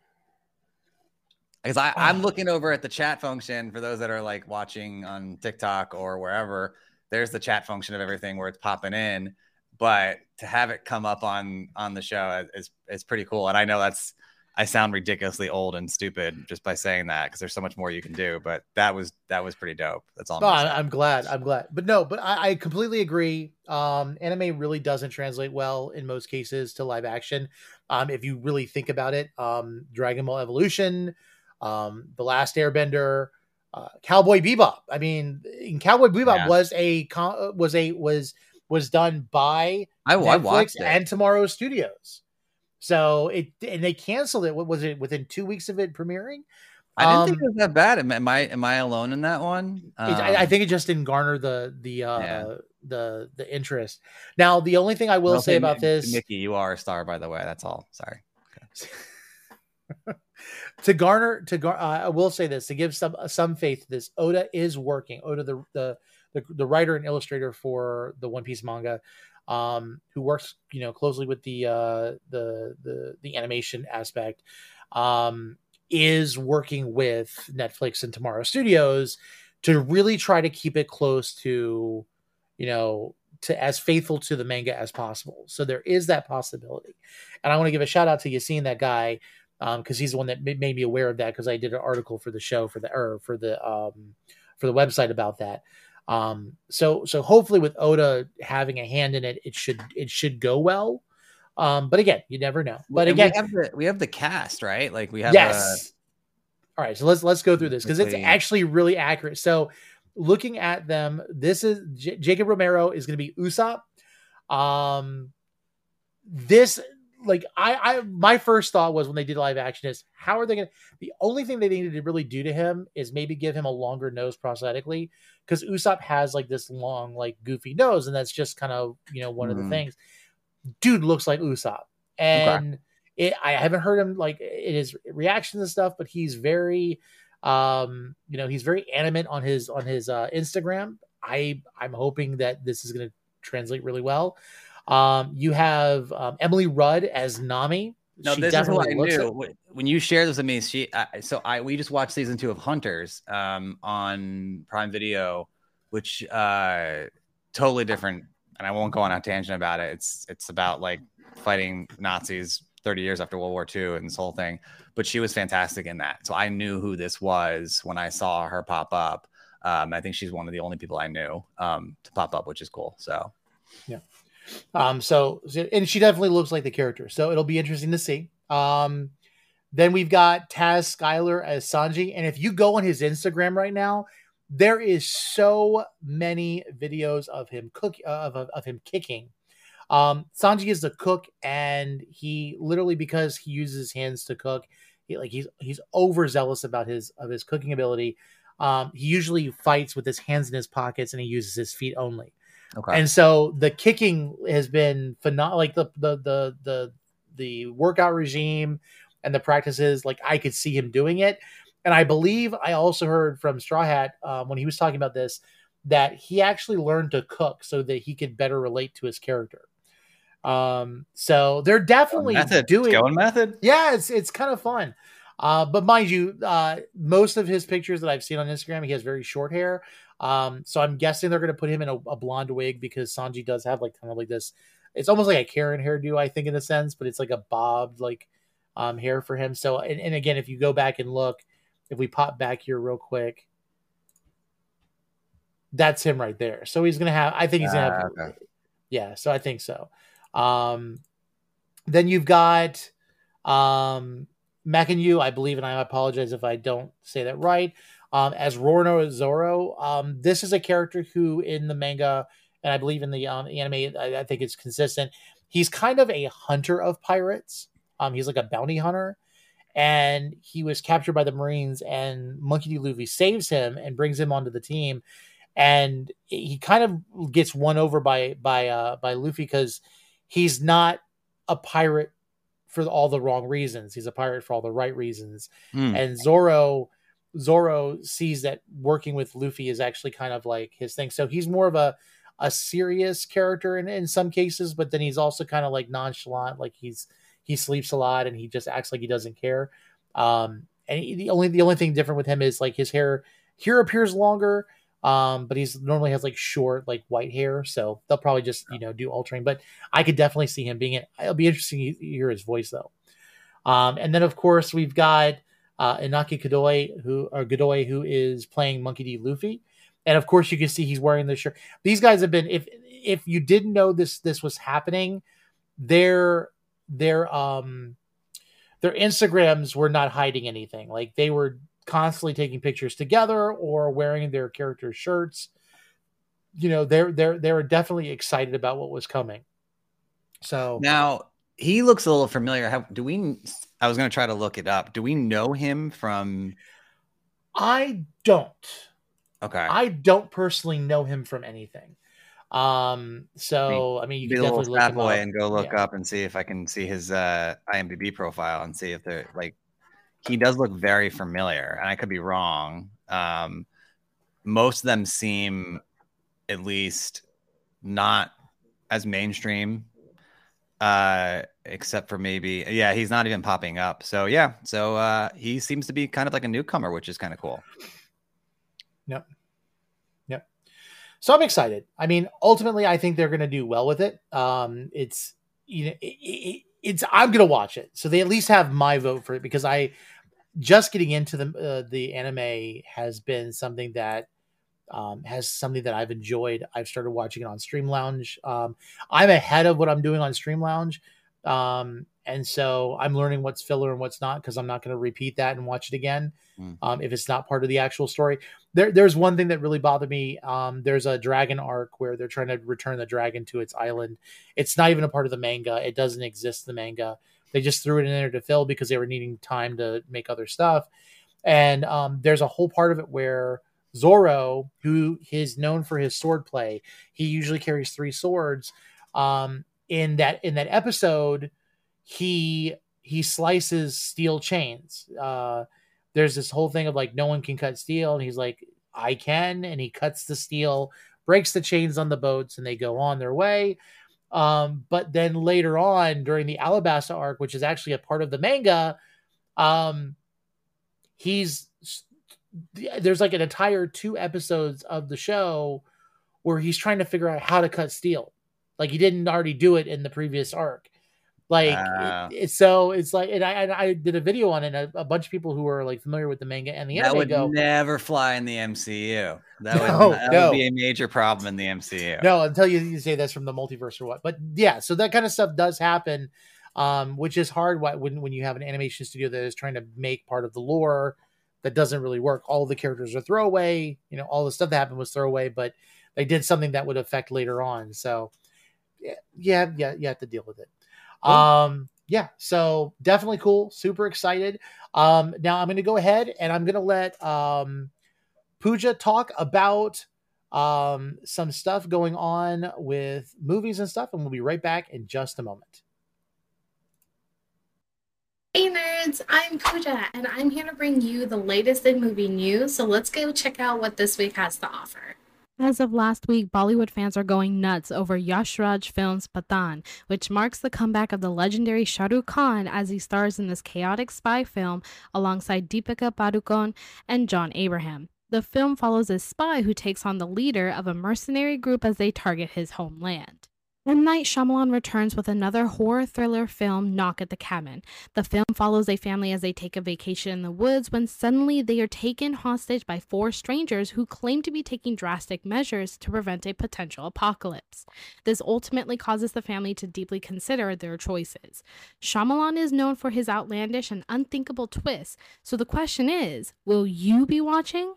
because I, I'm looking over at the chat function for those that are like watching on TikTok or wherever. There's the chat function of everything where it's popping in, but to have it come up on on the show is is pretty cool. And I know that's I sound ridiculously old and stupid just by saying that because there's so much more you can do. But that was that was pretty dope. That's all. No, I'm, I- I'm glad. I'm glad. But no, but I, I completely agree. Um, anime really doesn't translate well in most cases to live action. Um, if you really think about it, um, Dragon Ball Evolution, um, The Last Airbender, uh, Cowboy Bebop. I mean, in Cowboy Bebop Yeah. was a co- was a was was done by I, I Netflix watched it. and Tomorrow Studios. So it and they canceled it. What was it within two weeks of it premiering? I didn't think Um, it was that bad. Am, I am I alone in that one? It- I, I Um, think it just didn't garner the the uh Yeah. the the interest. Now, the only thing I will say about this Mickey, you are a star, by the way. That's all. Sorry. to garner to gar, uh, I will say this to give some some faith to this. Oda is working. Oda, the the the, the writer and illustrator for the One Piece manga, um, who works you know closely with the uh the the the animation aspect, um, is working with Netflix and Tomorrow Studios to really try to keep it close to, you know, to as faithful to the manga as possible. So there is that possibility, and I want to give a shout out to Yassine, that guy, because he's the one that made me aware of that because I did an article for the show for the or for the um for the website about that. Um, so so hopefully with Oda having a hand in it, it should it should go well. Um, but again, you never know. But again, we have the we have the cast, right? Like we have yes. All right, so let's let's go through this because it's actually really accurate. So, looking at them, this is J- Jacob Romero is going to be Usopp. Um, this like I I my first thought was when they did live action is how are they to? The only thing they needed to really do to him is maybe give him a longer nose prosthetically because Usopp has like this long like goofy nose, and that's just kind of you know one of the Mhm. things. Dude looks like Usopp, and it, I haven't heard him like in his reactions and stuff, but he's very, um, you know, he's very animate on his on his uh, Instagram. I I'm hoping that this is going to translate really well. Um, you have um, Emily Rudd as Nami. No, She this is what I knew like- Wh- when you share this with me. She, I, so I we just watched season two of Hunters um, on Prime Video, which uh, totally different. And I won't go on a tangent about it. It's it's about like fighting Nazis 30 years after World War II and this whole thing. But she was fantastic in that. So I knew who this was when I saw her pop up. Um, I think she's one of the only people I knew um, to pop up, which is cool. So Um, so, and she definitely looks like the character. So it'll be interesting to see. Um, then we've got Taz Skylar as Sanji, and if you go on his Instagram right now, there is so many videos of him cook of, of, of him kicking. Um, Sanji is the cook, and he literally because he uses his hands to cook, he like he's he's overzealous about his of his cooking ability. Um, he usually fights with his hands in his pockets, and he uses his feet only. Okay, And so the kicking has been phenomenal. Like the the the the the workout regime and the practices, like I could see him doing it. And I believe I also heard from Straw Hat um, when he was talking about this that he actually learned to cook so that he could better relate to his character. Um, so they're definitely method doing going method. yeah, it's it's kind of fun. Uh, but mind you, uh, most of his pictures that I've seen on Instagram, he has very short hair. Um, so I'm guessing they're going to put him in a, a blonde wig because Sanji does have like kind of like this. It's almost like a Karen hairdo, I think, in a sense, but it's like a bobbed like um, hair for him. So, and, and again, if you go back and look, if we pop back here real quick, that's him right there. So he's gonna have. I think he's gonna have. Ah, okay. Yeah, so I think so. Um, then you've got um, Mackenyu, I believe, and I apologize if I don't say that right. Um, as Roronoa Zoro, um, this is a character who in the manga and I believe in the um, anime, I, I think it's consistent. He's kind of a hunter of pirates. Um, he's like a bounty hunter, and he was captured by the Marines. And Monkey D. Luffy saves him and brings him onto the team. And he kind of gets won over by by uh, by Luffy because he's not a pirate for all the wrong reasons. He's a pirate for all the right reasons. Hmm. And Zoro Zoro sees that working with Luffy is actually kind of like his thing. So he's more of a a serious character in, in some cases, but then he's also kind of like nonchalant, like he's he sleeps a lot and he just acts like he doesn't care. Um, and he- the only the only thing different with him is like his hair here appears longer, um, but he's normally has like short like white hair, so they'll probably just you know do altering. But I could definitely see him being it. It'll be interesting to hear his voice though. Um, and then of course we've got uh, Inaki Godoy, who or Godoy, who is playing Monkey D. Luffy, and of course you can see he's wearing the shirt. These guys have been if if you didn't know this this was happening, their their um their Instagrams were not hiding anything. Like they were constantly taking pictures together or wearing their character shirts. You know, they're they're they were definitely excited about what was coming. So Now he looks a little familiar. How do we? I was going to try to look it up. Do we know him from? I don't. Okay, I don't personally know him from anything. Um, so I mean, you be can definitely look him boy up. and go look Yeah. up and see if I can see his uh, IMDb profile and see if they're like. He does look very familiar, and I could be wrong. Um, most of them seem, at least, not as mainstream uh except for maybe yeah he's not even popping up so yeah so uh he seems to be kind of like a newcomer which is kind of cool Yep. Yep. So I'm excited. I mean, ultimately, I think they're going to do well with it. Um, it's you know, it, it, it's I'm going to watch it, so they at least have my vote for it because I just getting into the uh, the anime has been something that um, has something that I've enjoyed. I've started watching it on Stream Lounge. Um, I'm ahead of what I'm doing on Stream Lounge. Um, and so I'm learning what's filler and what's not because I'm not going to repeat that and watch it again Mm. um, if it's not part of the actual story. There, there's one thing that really bothered me. Um, there's a dragon arc where they're trying to return the dragon to its island. It's not even a part of the manga. It doesn't exist in the manga. They just threw it in there to fill because they were needing time to make other stuff. And um, there's a whole part of it where Zoro, who is known for his sword play, he usually carries three swords. Um, in that in that episode, he he slices steel chains. Uh, there's this whole thing of like no one can cut steel, and he's like, I can, and he cuts the steel, breaks the chains on the boats, and they go on their way. Um, but then later on, during the Alabasta arc, which is actually a part of the manga, um, he's there's like an entire two episodes of the show where he's trying to figure out how to cut steel. Like he didn't already do it in the previous arc. Like Ah. it- it's so it's like and I and I did a video on it. And a, a bunch of people who are like familiar with the manga and the that anime would go, never fly in the mcu that would, that no. would be a major problem in the mcu no until you, you say that's from the multiverse or what but yeah so that kind of stuff does happen um which is hard wh- when when you have an animation studio that is trying to make part of the lore that doesn't really work. All the characters are throwaway you know all the stuff that happened was throwaway but they did something that would affect later on. So yeah yeah yeah you have to deal with it. Um yeah so definitely cool super excited. Um now i'm gonna go ahead and i'm gonna let um Pooja talk about um, some stuff going on with movies and stuff, and we'll be right back in just a moment. Hey nerds, I'm Pooja, and I'm here to bring you the latest in movie news. So let's go check out what this week has to offer. As of last week, Bollywood fans are going nuts over Yash Raj Films' Pathaan, which marks the comeback of the legendary Shah Rukh Khan as he stars in this chaotic spy film alongside Deepika Padukone and John Abraham. The film follows a spy who takes on the leader of a mercenary group as they target his homeland. M. Night Shyamalan returns with another horror thriller film, Knock at the Cabin. The film follows a family as they take a vacation in the woods when suddenly they are taken hostage by four strangers who claim to be taking drastic measures to prevent a potential apocalypse. This ultimately causes the family to deeply consider their choices. Shyamalan is known for his outlandish and unthinkable twists, so the question is will you be watching?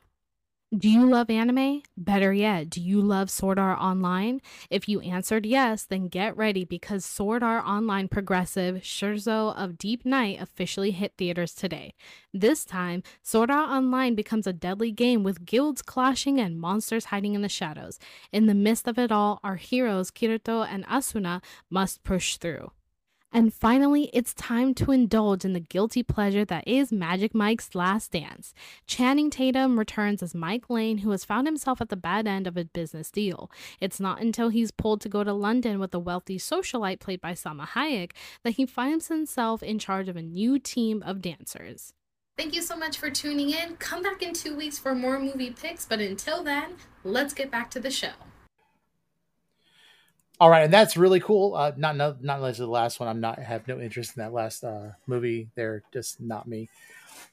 Do you love anime? Better yet, do you love Sword Art Online? If you answered yes, then get ready because Sword Art Online progressive Scherzo of Deep Night officially hit theaters today. This time, Sword Art Online becomes a deadly game with guilds clashing and monsters hiding in the shadows. In the midst of it all, our heroes Kirito and Asuna must push through. And finally, it's time to indulge in the guilty pleasure that is Magic Mike's Last Dance. Channing Tatum returns as Mike Lane, who has found himself at the bad end of a business deal. It's not until he's pulled to go to London with a wealthy socialite played by Salma Hayek that he finds himself in charge of a new team of dancers. Thank you so much for tuning in. Come back in two weeks for more movie picks, but until then, let's get back to the show. All right, and that's really cool. Uh, not not not unless the last one. I'm not have no interest in that last uh, movie. They're just not me.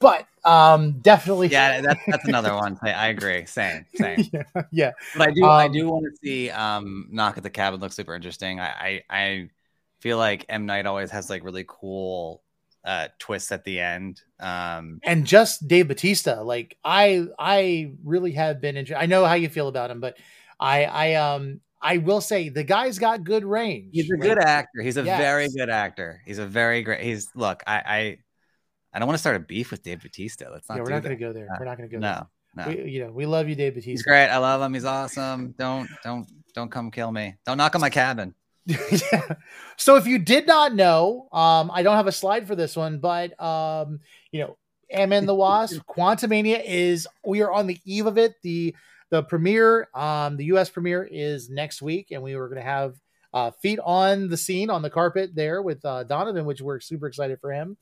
But um, definitely, Yeah, that's that's another one. I, I agree. Same, same. yeah, yeah. But I do I Um, do want to see um Knock at the Cabin looks super interesting. I, I I feel like M Night always has like really cool uh twists at the end. Um and just Dave Batista. Like I, I really have been. Inter- I know how you feel about him, but I, I, um, I will say the guy's got good range. he's a Like, good actor. He's a very good actor. He's a very great he's look, I I I don't want to start a beef with Dave Batista. Let's not Yeah, we're not going to go there. No, We're not going to go No, no. We, you know, we love you, Dave Batista. He's great. I love him. He's awesome. Don't don't don't come kill me. Don't knock on my cabin. yeah. So if you did not know, um, I don't have a slide for this one, but um, you know, Ant-Man the Wasp, Quantumania is we are on the eve of it. The the premiere, um, the US premiere is next week, and we were gonna have uh feet on the scene on the carpet there with uh Donovan, which we're super excited for him.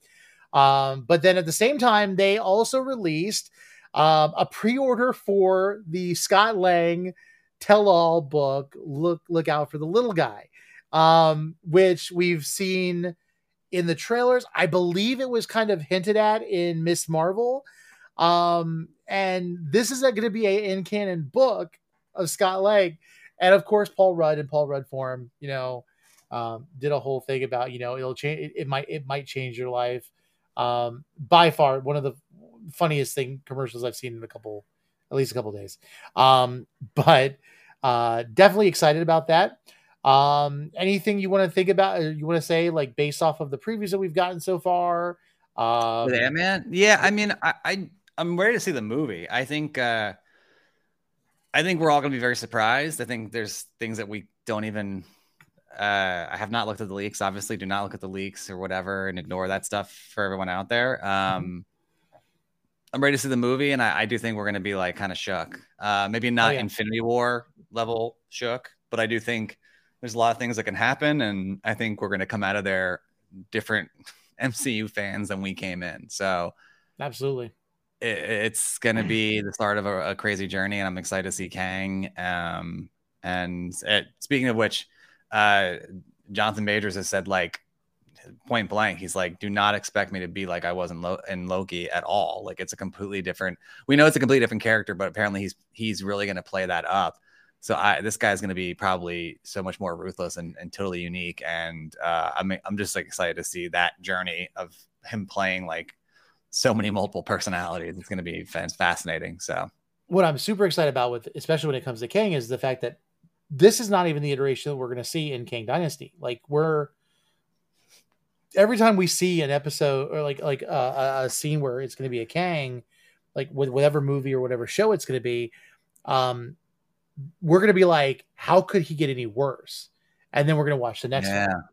Um, but then at the same time, they also released um, a pre-order for the Scott Lang tell-all book. Look, look out for the little guy, um, which we've seen in the trailers. I believe it was kind of hinted at in Ms. Marvel. Um, and this is going to be a in canon book of Scott Lang, and of course Paul Rudd in Paul Rudd form. You know, um, did a whole thing about you know it'll change. It, it might it might change your life. Um, by far one of the funniest thing commercials I've seen in a couple, at least a couple days. Um, but uh, definitely excited about that. Um, anything you want to think about? You want to say like based off of the previews that we've gotten so far? Um, With Ant-Man? Yeah, I mean, I, I I'm ready to see the movie. I think uh I think we're all gonna be very surprised. I think there's things that we don't even uh I have not looked at the leaks. Obviously, do not look at the leaks or whatever and ignore that stuff for everyone out there. Um I'm ready to see the movie, and I, I do think we're gonna be like kind of shook. Uh maybe not yeah. Infinity War level shook, but I do think there's a lot of things that can happen, and I think we're gonna come out of there different MCU fans than we came in. So absolutely. It, it's going to be the start of a, a crazy journey, and I'm excited to see Kang. Um, and it, speaking of which, uh, Jonathan Majors has said like point blank, he's like, "Do not expect me to be like I was in, Lo- in Loki at all. Like it's a completely different. We know it's a completely different character, but apparently he's he's really going to play that up." So I, this guy's going to be probably so much more ruthless and, and totally unique, and uh, I'm I'm just like excited to see that journey of him playing like so many multiple personalities. It's going to be fascinating. So what I'm super excited about with, especially when it comes to Kang, is the fact that this is not even the iteration that we're going to see in Kang Dynasty. Like we're every time we see an episode or like like uh, a, a scene where it's going to be a Kang, like with whatever movie or whatever show it's going to be, um, we're going to be like, how could he get any worse? And then we're going to watch the next yeah, one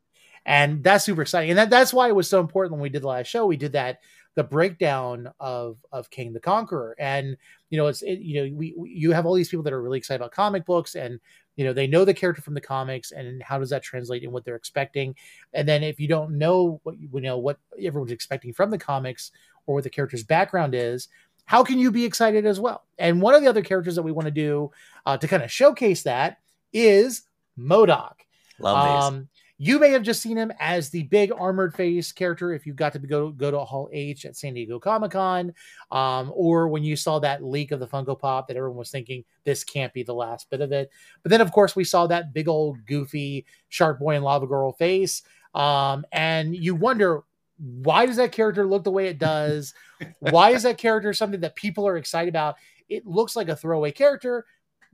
and that's super exciting and that, that's why it was so important when we did the last show we did that the breakdown of of Kang the Conqueror. And you know it's it, you know we, we you have all these people that are really excited about comic books and you know they know the character from the comics and how does that translate in what they're expecting? And then if you don't know what you know what everyone's expecting from the comics or what the character's background is how can you be excited as well? And one of the other characters that we want to do uh, to kind of showcase that is MODOK. Love these. You may have just seen him as the big armored face character if you got to go go to Hall H at San Diego Comic Con, um, or when you saw that leak of the Funko Pop that everyone was thinking this can't be the last bit of it. But then, of course, we saw that big old goofy Shark Boy and Lava Girl face, um, and you wonder why does that character look the way it does? why is that character something that people are excited about? It looks like a throwaway character.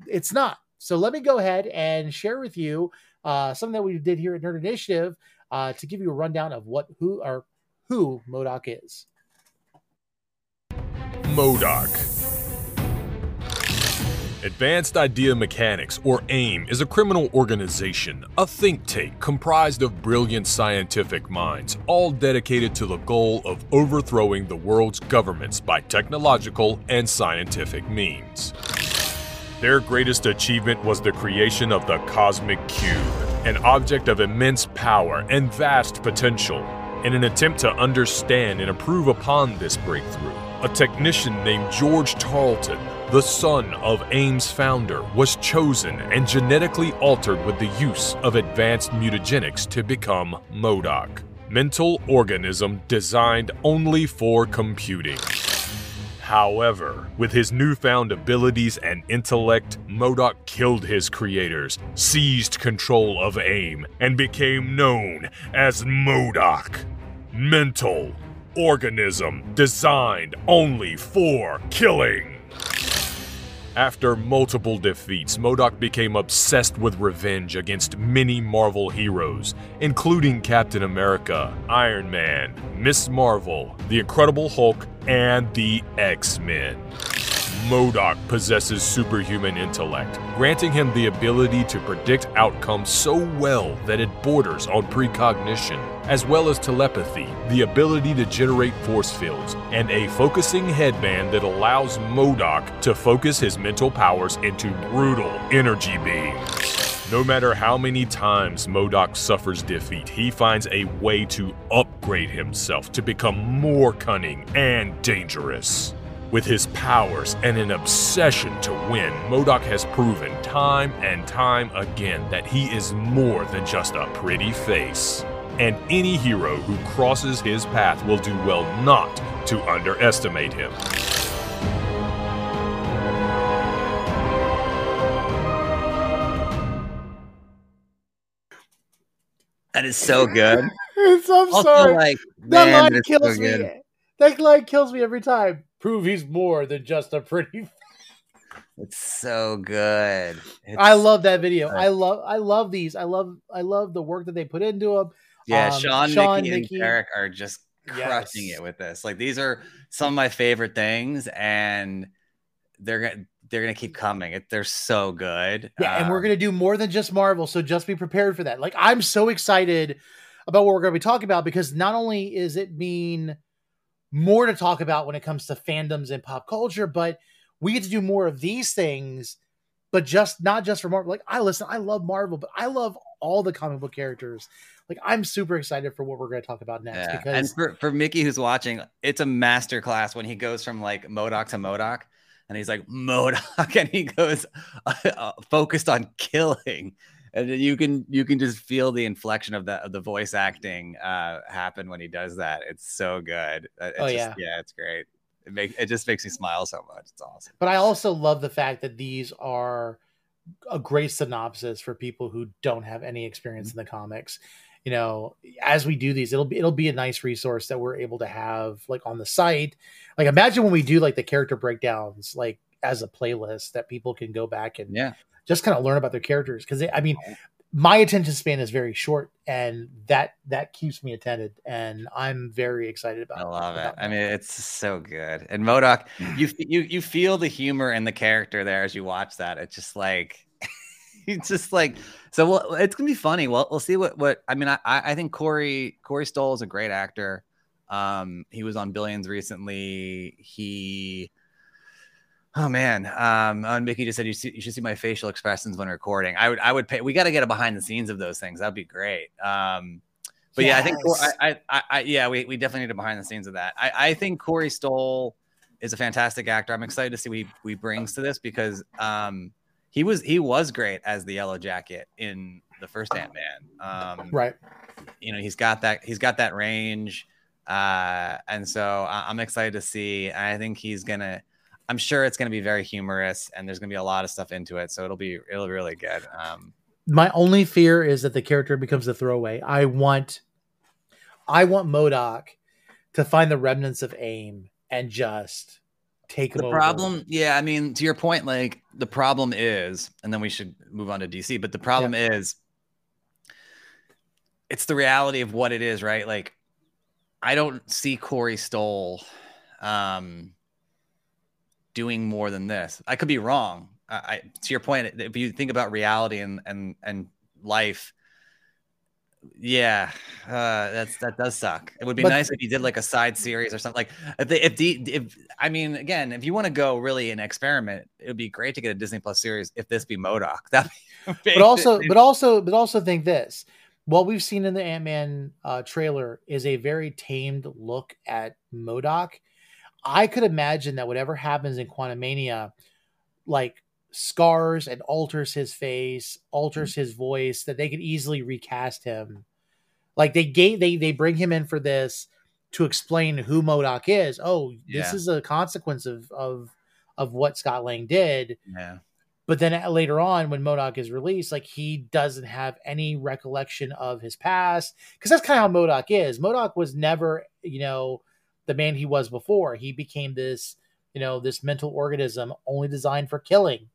It's not. So let me go ahead and share with you uh, something that we did here at Nerd Initiative uh, to give you a rundown of what who or who MODOK is. MODOK. Advanced Idea Mechanics, or AIM, is a criminal organization, a think tank comprised of brilliant scientific minds, all dedicated to the goal of overthrowing the world's governments by technological and scientific means. Their greatest achievement was the creation of the Cosmic Cube, an object of immense power and vast potential. In an attempt to understand and improve upon this breakthrough, a technician named George Tarleton the son of AIM's founder, was chosen and genetically altered with the use of advanced mutagenics to become MODOK, mental organism designed only for computing. However, with his newfound abilities and intellect, MODOK killed his creators, seized control of AIM, and became known as MODOK. Mental organism designed only for killing. After multiple defeats, MODOK became obsessed with revenge against many Marvel heroes, including Captain America, Iron Man, Ms. Marvel, the Incredible Hulk, and the X Men. MODOK possesses superhuman intellect, granting him the ability to predict outcomes so well that it borders on precognition, as well as telepathy, the ability to generate force fields, and a focusing headband that allows MODOK to focus his mental powers into brutal energy beams. No matter how many times MODOK suffers defeat, he finds a way to upgrade himself to become more cunning and dangerous. With his powers and an obsession to win, MODOK has proven time and time again that he is more than just a pretty face. And any hero who crosses his path will do well not to underestimate him. That is so good. I'm Also, sorry. like that man, line it's so kills good. me. That line kills me every time. Prove he's more than just a pretty. It's so good. I love that video. uh, I love. I love these. I love. I love the work that they put into them. Yeah, um, Sean, Sean, Nikki, Nikki. and Eric are just crushing Yes. it with this. Like these are some of my favorite things, and they're gonna they're gonna keep coming. They're so good. Yeah, and we're Um, gonna do more than just Marvel, so just be prepared for that. Like I'm so excited about what we're gonna be talking about because not only is it mean more to talk about when it comes to fandoms and pop culture, but we get to do more of these things, but just not just for Marvel. Like I listen, I love Marvel, but I love all the comic book characters. Like I'm super excited for what we're gonna talk about next Yeah. And because for, for Mickey who's watching, it's a master class when he goes from like MODOK to MODOK and he's like MODOK and he goes uh, focused on killing. And you can you can just feel the inflection of the of the voice acting uh happen when he does that. It's so good. Uh, It's Oh, just, yeah. yeah, it's great. It make it just makes me smile so much. It's awesome. but I also love the fact that these are a great synopsis for people who don't have any experience in the comics. You know, as we do these, it'll be it'll be a nice resource that we're able to have like on the site. Like imagine when we do like the character breakdowns like as a playlist that people can go back and Yeah. just kind of learn about their characters because I mean my attention span is very short and that that keeps me attended and I'm very excited about I love it. about I mean, it's so good. And MODOK, you mm. you you feel the humor and the character there as you watch that. It's just like it's just like so. Well, it's gonna be funny. Well, we'll see what what I mean. I I think Corey Corey Stoll is a great actor. Um, he was on Billions recently. He. Oh man, um, and Mickey just said you, see, you should see my facial expressions when recording. I would, I would pay. We got to get a behind the scenes of those things. That'd be great. Um, but yeah, I think I, I, I, yeah, we, we definitely need a behind the scenes of that. I, I think Corey Stoll is a fantastic actor. I'm excited to see what he, what he brings to this because um, he was he was great as the Yellow Jacket in the first Ant Man. Um, right. you know he's got that he's got that range uh and so I- i'm excited to see i think he's gonna i'm sure it's gonna be very humorous and there's gonna be a lot of stuff into it so it'll be it'll be really good um my only fear is that the character becomes a throwaway. I want I want MODOK to find the remnants of AIM and just take the over. problem yeah i mean to your point like the problem is and then we should move on to dc but the problem is it's the reality of what it is right? Like i don't see corey stoll um doing more than this. I could be wrong. I, I to your point if you think about reality and and and life yeah uh that's that does suck it would be But- nice if you did like a side series or something like if they if the if i mean again if you want to go really an experiment it would be great to get a disney plus series if this be MODOK that But also but also but also think this. What we've seen in the Ant-Man uh, trailer is a very tamed look at MODOK. I could imagine that whatever happens in Quantumania, like scars and alters his face, alters his voice, that they could easily recast him. Like they gave they they bring him in for this to explain who MODOK is. Oh, this Yeah. is a consequence of of of what Scott Lang did. Yeah. But then uh, later on, when MODOK is released, like he doesn't have any recollection of his past because that's kind of how MODOK is. MODOK was never, you know, the man he was before. He became this, you know, this mental organism only designed for killing.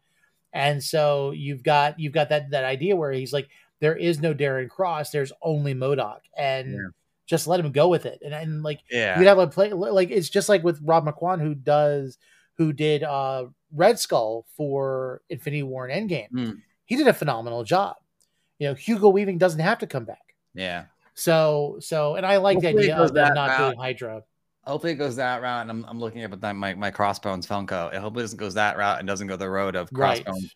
And so you've got you've got that that idea where he's like, there is no Darren Cross, there's only MODOK, and Yeah. just let him go with it. And and like Yeah. you'd have a play like it's just like with Ross Marquand who does who did uh Red Skull for Infinity War and Endgame. Mm. He did a phenomenal job. You know, Hugo Weaving doesn't have to come back. yeah. So so and I like the Hopefully it idea of them that not doing Hydra. Hopefully it goes that route. And I'm, I'm looking up at my, my Crossbones Funko. It hopefully doesn't goes that route and doesn't go the road of Right. Crossbones.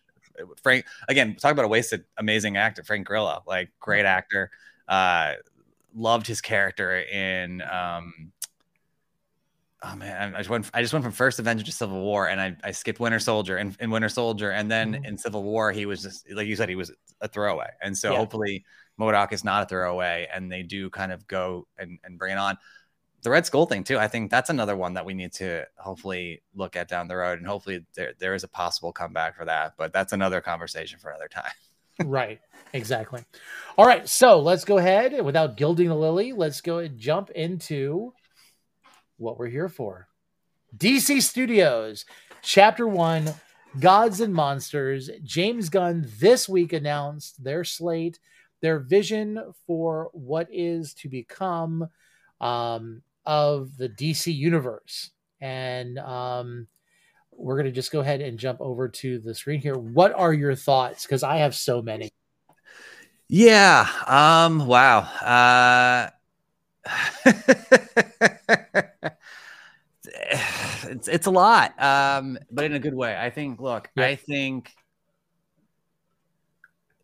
Frank, again, talk about a wasted, amazing actor, Frank Grillo, like great actor. Uh, loved his character in, um, oh man, I just went, I just went from first Avenger to Civil War and I, I skipped Winter Soldier and in Winter Soldier. And then Mhm. in Civil War, he was just, like you said, he was a throwaway. And so Yeah. hopefully MODOK is not a throwaway and they do kind of go and, and bring it on the Red Skull thing too. I think that's another one that we need to hopefully look at down the road, and hopefully there there is a possible comeback for that. But that's another conversation for another time. right. Exactly. All right. So let's go ahead without gilding the lily. Let's go and jump into what we're here for. DC Studios, Chapter One, Gods and Monsters. James Gunn this week announced their slate, their vision for what is to become um, of the DC universe. And um, we're going to just go ahead and jump over to the screen here. What are your thoughts? Because I have so many. Yeah. Um. Wow. Uh. it's it's a lot. Um. But in a good way. I think. Look. Yeah. I think.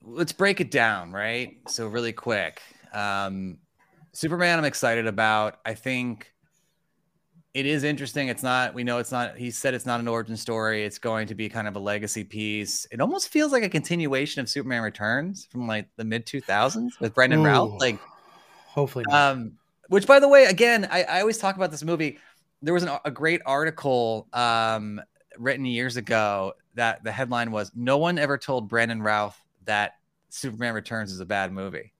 Let's break it down, right? So really quick. Um, Superman. I'm excited about. I think. It is interesting. It's not, we know it's not, he said it's not an origin story. It's going to be kind of a legacy piece. It almost feels like a continuation of Superman Returns from like the mid 2000s with Brandon Ooh. Routh. Like, Hopefully, not. um, which by the way, again, I, I always talk about this movie. There was an, a great article um, written years ago that the headline was No one ever told Brandon Routh that Superman Returns is a bad movie.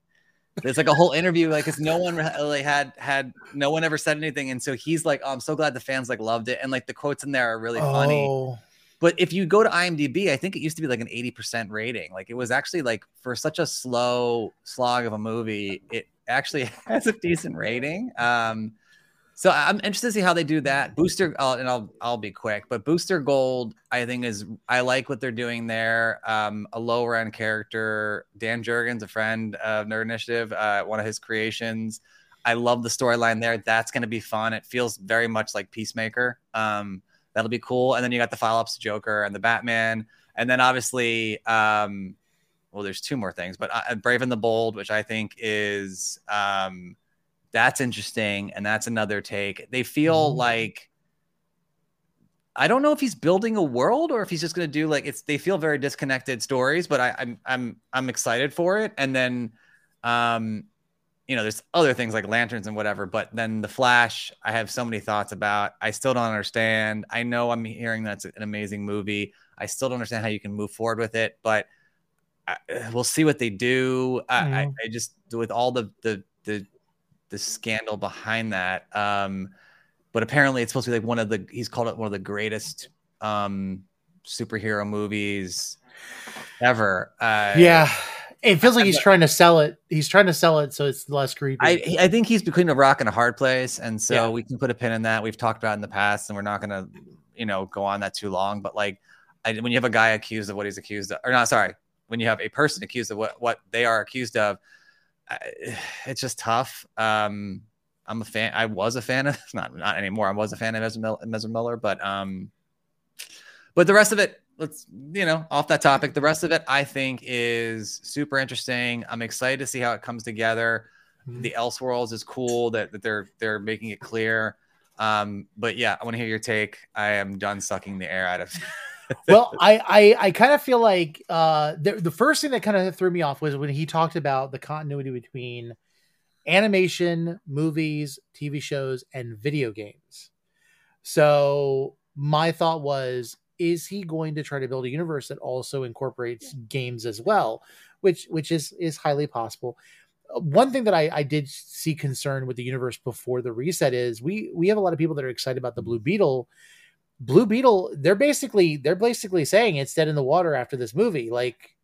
It's like a whole interview, like because no one really had had no one ever said anything, and so he's like, "Oh, I'm so glad the fans like loved it," and like the quotes in there are really funny. Oh, But if you go to IMDb, I think it used to be like an 80% rating. Like it was actually like for such a slow slog of a movie, it actually has a decent rating. Um, so I'm interested to see how they do that. Booster, and I'll I'll be quick, but Booster Gold, I think is I like what they're doing there. Um, a lower end character, Dan Jurgens, a friend of Nerd Initiative, uh, one of his creations. I love the storyline there. That's going to be fun. It feels very much like Peacemaker. Um, that'll be cool. And then you got the follow ups Joker and the Batman, and then obviously, um, well, there's two more things, but uh, Brave and the Bold, which I think is um, that's interesting, and that's another take. They feel Mhm. like I don't know if he's building a world or if he's just going to do like it's. They feel very disconnected stories, but I, I'm I'm I'm excited for it. And then, um, you know, there's other things like lanterns and whatever. But then the Flash, I have so many thoughts about. I still don't understand. I know I'm hearing that's an amazing movie. I still don't understand how you can move forward with it, but I, we'll see what they do. I, I, Mhm. I just with all the the the the scandal behind that. Um, but apparently it's supposed to be like one of the he's called it one of the greatest um superhero movies ever. Uh, yeah. It feels like he's trying to sell it. He's trying to sell it so it's less creepy. I I think he's between a rock and a hard place, and so Yeah. we can put a pin in that. We've talked about it in the past, and we're not gonna, you know, go on that too long. But like, I, when you have a guy accused of what he's accused of, or not, sorry, when you have a person accused of what what they are accused of, it's just tough. Um, I'm a fan. I was a fan of not not anymore. I was a fan of Ezra Miller, but um, but the rest of it, let's you know, off that topic. The rest of it, I think, is super interesting. I'm excited to see how it comes together Mhm. the Elseworlds is cool that, that they're they're making it clear. Um, but yeah, I want to hear your take. I am done sucking the air out of well, I I, I kind of feel like uh, the the first thing that kind of threw me off was when he talked about the continuity between animation, movies, TV shows, and video games. So my thought was, is he going to try to build a universe that also incorporates games as well, which which is is highly possible. Uh, One thing that I, I did see concern with the universe before the reset is we we have a lot of people that are excited about the Blue Beetle. Blue Beetle, they're basically they're basically saying it's dead in the water after this movie. Like,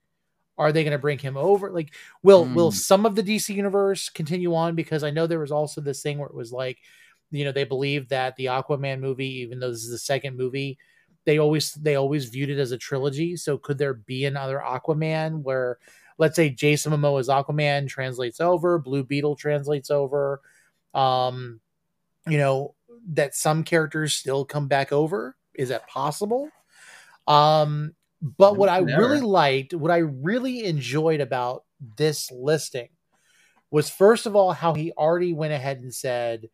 are they going to bring him over? Like, will will Hmm. some of the DC universe continue on? Because I know there was also this thing where it was like, you know, they believe that the Aquaman movie, even though this is the second movie, they always they always viewed it as a trilogy. So could there be another Aquaman where, let's say, Jason Momoa's Aquaman translates over, Blue Beetle translates over, um, you know, that some characters still come back over? Is that possible? Um, but what I Never. really liked, what I really enjoyed about this listing was first of all how he already went ahead and said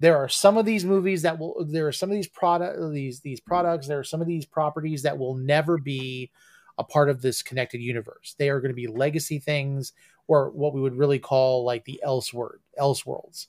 there are some of these movies that will there are some of these product these these products there are some of these properties that will never be a part of this connected universe they are going to be legacy things or what we would really call like the else word elseword elseworlds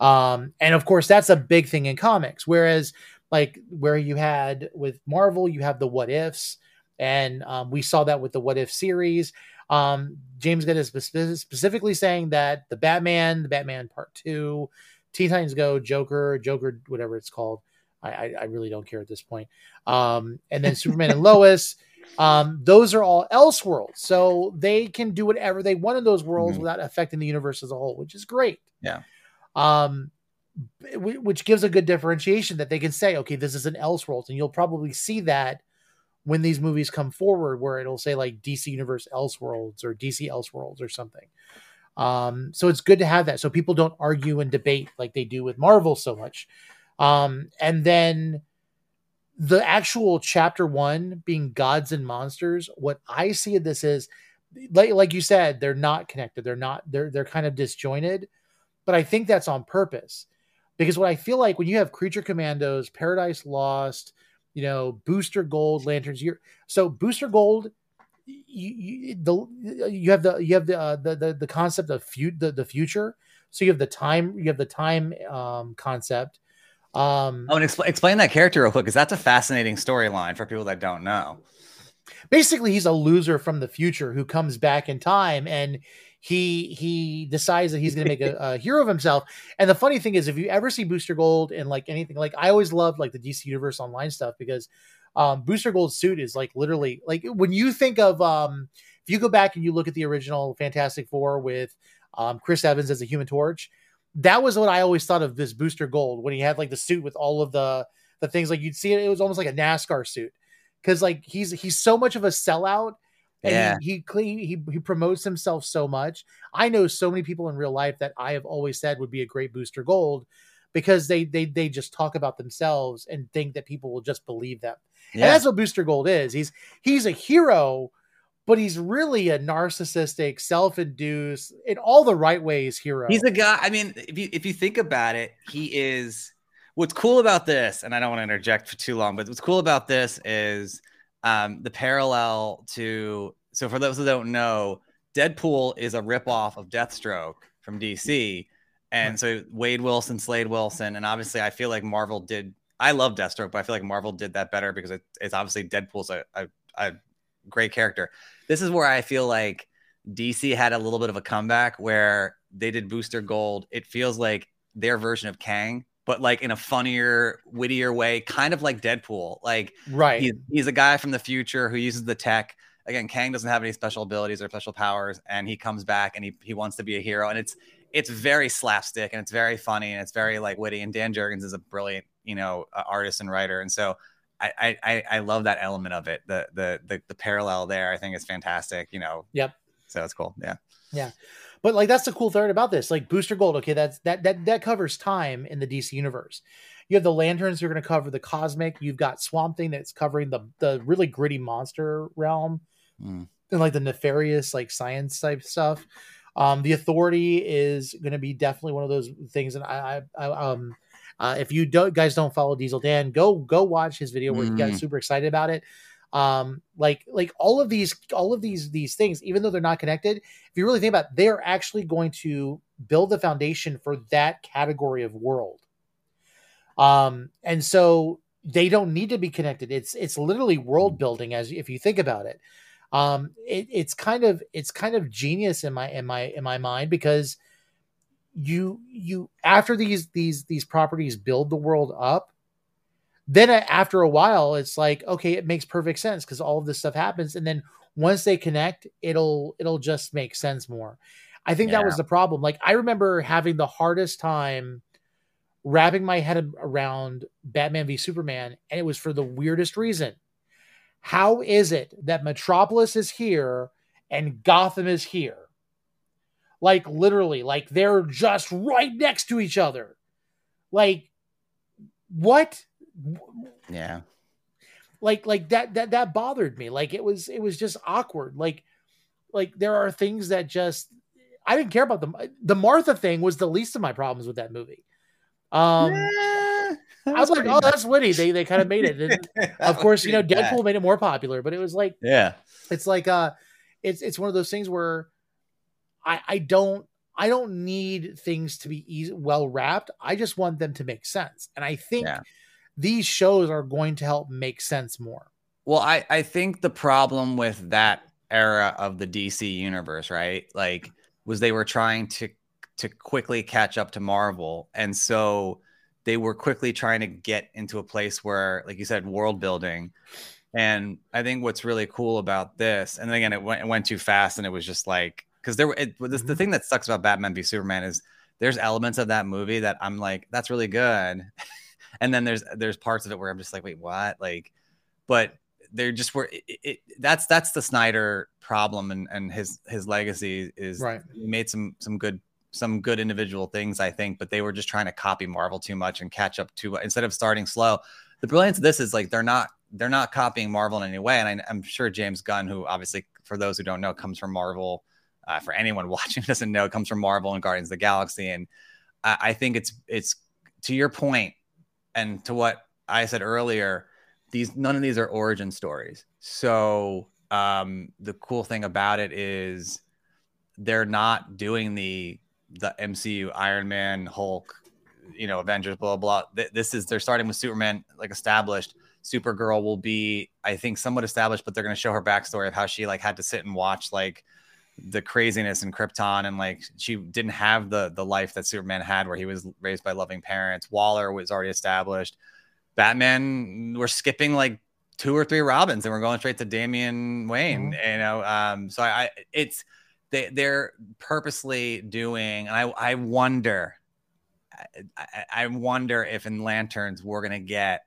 um and of course that's a big thing in comics whereas like where you had with marvel you have the what ifs and um, we saw that with the what if series um, James Gunn is spe- specifically saying that the Batman, the Batman Part Two, Teen Titans Go, Joker, Joker, whatever it's called. I, I, I really don't care at this point. Um, and then Superman and Lois. Um, those are all Elseworlds, so they can do whatever they want in those worlds Mhm. without affecting the universe as a whole, which is great. Yeah. Um, which gives a good differentiation that they can say, okay, this is an Elseworlds, and you'll probably see that when these movies come forward, where it'll say like DC Universe Elseworlds or DC Elseworlds or something. Um, so it's good to have that, so people don't argue and debate like they do with Marvel so much. Um, and then the actual chapter one being gods and monsters. What I see of this is, like like you said, they're not connected. They're not. They're they're kind of disjointed, but I think that's on purpose because what I feel like when you have Creature Commandos, Paradise Lost, you know, Booster Gold, Lanterns, you're so Booster Gold. You, you the you have the you have the uh, the, the the concept of fu- the the future. So you have the time you have the time um, concept. Um, Oh, and expl- explain that character real quick because that's a fascinating storyline for people that don't know. basically he's a loser from the future who comes back in time and he he decides that he's going to make a, a hero of himself. And the funny thing is if you ever see booster gold and like anything like i always loved like the dc universe online stuff because um booster gold's suit is like literally like when you think of um if you go back and you look at the original fantastic four with um chris evans as a human torch that was what i always thought of this booster gold when he had like the suit with all of the the things. Like you'd see it it was almost like a nascar suit because like he's he's so much of a sellout and Yeah. he, he clean he he promotes himself so much. I know so many people in real life that I have always said would be a great booster gold because they they they just talk about themselves and think that people will just believe them. And Yeah. that's what Booster Gold is. He's he's a hero, but he's really a narcissistic, self-induced, in all the right ways hero. He's a guy. I mean, if you if you think about it, he is. What's cool about this, and I don't want to interject for too long, but what's cool about this is um, the parallel to. So for those who don't know, Deadpool is a ripoff of Deathstroke from DC, and so Wade Wilson, Slade Wilson, and obviously I feel like Marvel did. I love Deathstroke, but I feel like Marvel did that better because it, it's obviously Deadpool's a, a, a great character. This is where I feel like DC had a little bit of a comeback where they did Booster Gold. It feels like their version of Kang, but like in a funnier, wittier way, kind of like Deadpool. Like right. he's, he's a guy from the future who uses the tech. Again, Kang doesn't have any special abilities or special powers, and he comes back and he, he wants to be a hero. And it's it's very slapstick and it's very funny and it's very like witty. And Dan Jurgens is a brilliant, you know, uh, artist and writer. And so I, I I I love that element of it. The the the the parallel there, I think, is fantastic. You know. Yep. So it's cool. Yeah. Yeah. But like that's the cool thing about this. Like Booster Gold, okay, that's that that that covers time in the DC universe. You have the lanterns who are going to cover the cosmic. You've got Swamp Thing that's covering the the really gritty monster realm Mm. and like the nefarious like science type stuff. Um, the Authority is going to be definitely one of those things. And I, I, I um, uh, if you don't guys don't follow Diesel Dan, go go watch his video where he got Mm. super excited about it. Um like like all of these all of these these things even though they're not connected if you really think about it, they're actually going to build the foundation for that category of world. Um and so they don't need to be connected. It's it's literally world building as if you think about it. Um it, it's kind of it's kind of genius in my in my in my mind because you you after these these these properties build the world up then after a while it's like okay it makes perfect sense because all of this stuff happens and then once they connect it'll it'll just make sense more. I think that was the problem like i remember having the hardest time wrapping my head around batman v superman and it was for the weirdest reason. How is it that metropolis is here and gotham is here? Like literally like they're just right next to each other. Like what Yeah. like like that that that bothered me. Like it was it was just awkward. Like like there are things that just i didn't care about them. The martha thing was the least of my problems with that movie. Um i was like oh that's witty. They they kind of made it. And of course you know deadpool made it more popular but it was like Yeah. it's like uh it's it's one of those things where i i don't i don't need things to be easy, well wrapped. I just want them to make sense. And i think Yeah. These shows are going to help make sense more Well, I, I think the problem with that era of the DC universe, right? Like, was they were trying to to quickly catch up to Marvel, and so they were quickly trying to get into a place where, like you said, world building. And I think what's really cool about this, and then again, it went, it went too fast, and it was just like because there were it, this, the mm-hmm. thing that sucks about Batman v Superman is there's elements of that movie that I'm like that's really good, and then there's there's parts of it where I'm just like wait what? Like, but they're just were it, it, that's that's the Snyder problem and and his his legacy is Right. he made some some good some good individual things I think but they were just trying to copy Marvel too much and catch up too instead of starting slow. The brilliance of this is like they're not they're not copying Marvel in any way. And I, I'm sure James Gunn who obviously for those who don't know comes from Marvel uh, for anyone watching doesn't know comes from Marvel and Guardians of the Galaxy. And I, I think it's it's to your point and to what I said earlier these none of these are origin stories. So um, the cool thing about it is they're not doing the the MCU Iron Man, Hulk, you know, Avengers, blah blah. blah. Th- This is they're starting with Superman, like established. Supergirl will be, I think, somewhat established, but they're going to show her backstory of how she like had to sit and watch like the craziness in Krypton and like she didn't have the the life that Superman had, where he was raised by loving parents. Waller was already established. Batman, we're skipping like two or three Robins and we're going straight to Damian Wayne. You know, um, so I, I it's they they're purposely doing, and I I wonder, I, I- wonder if in Lanterns we're gonna get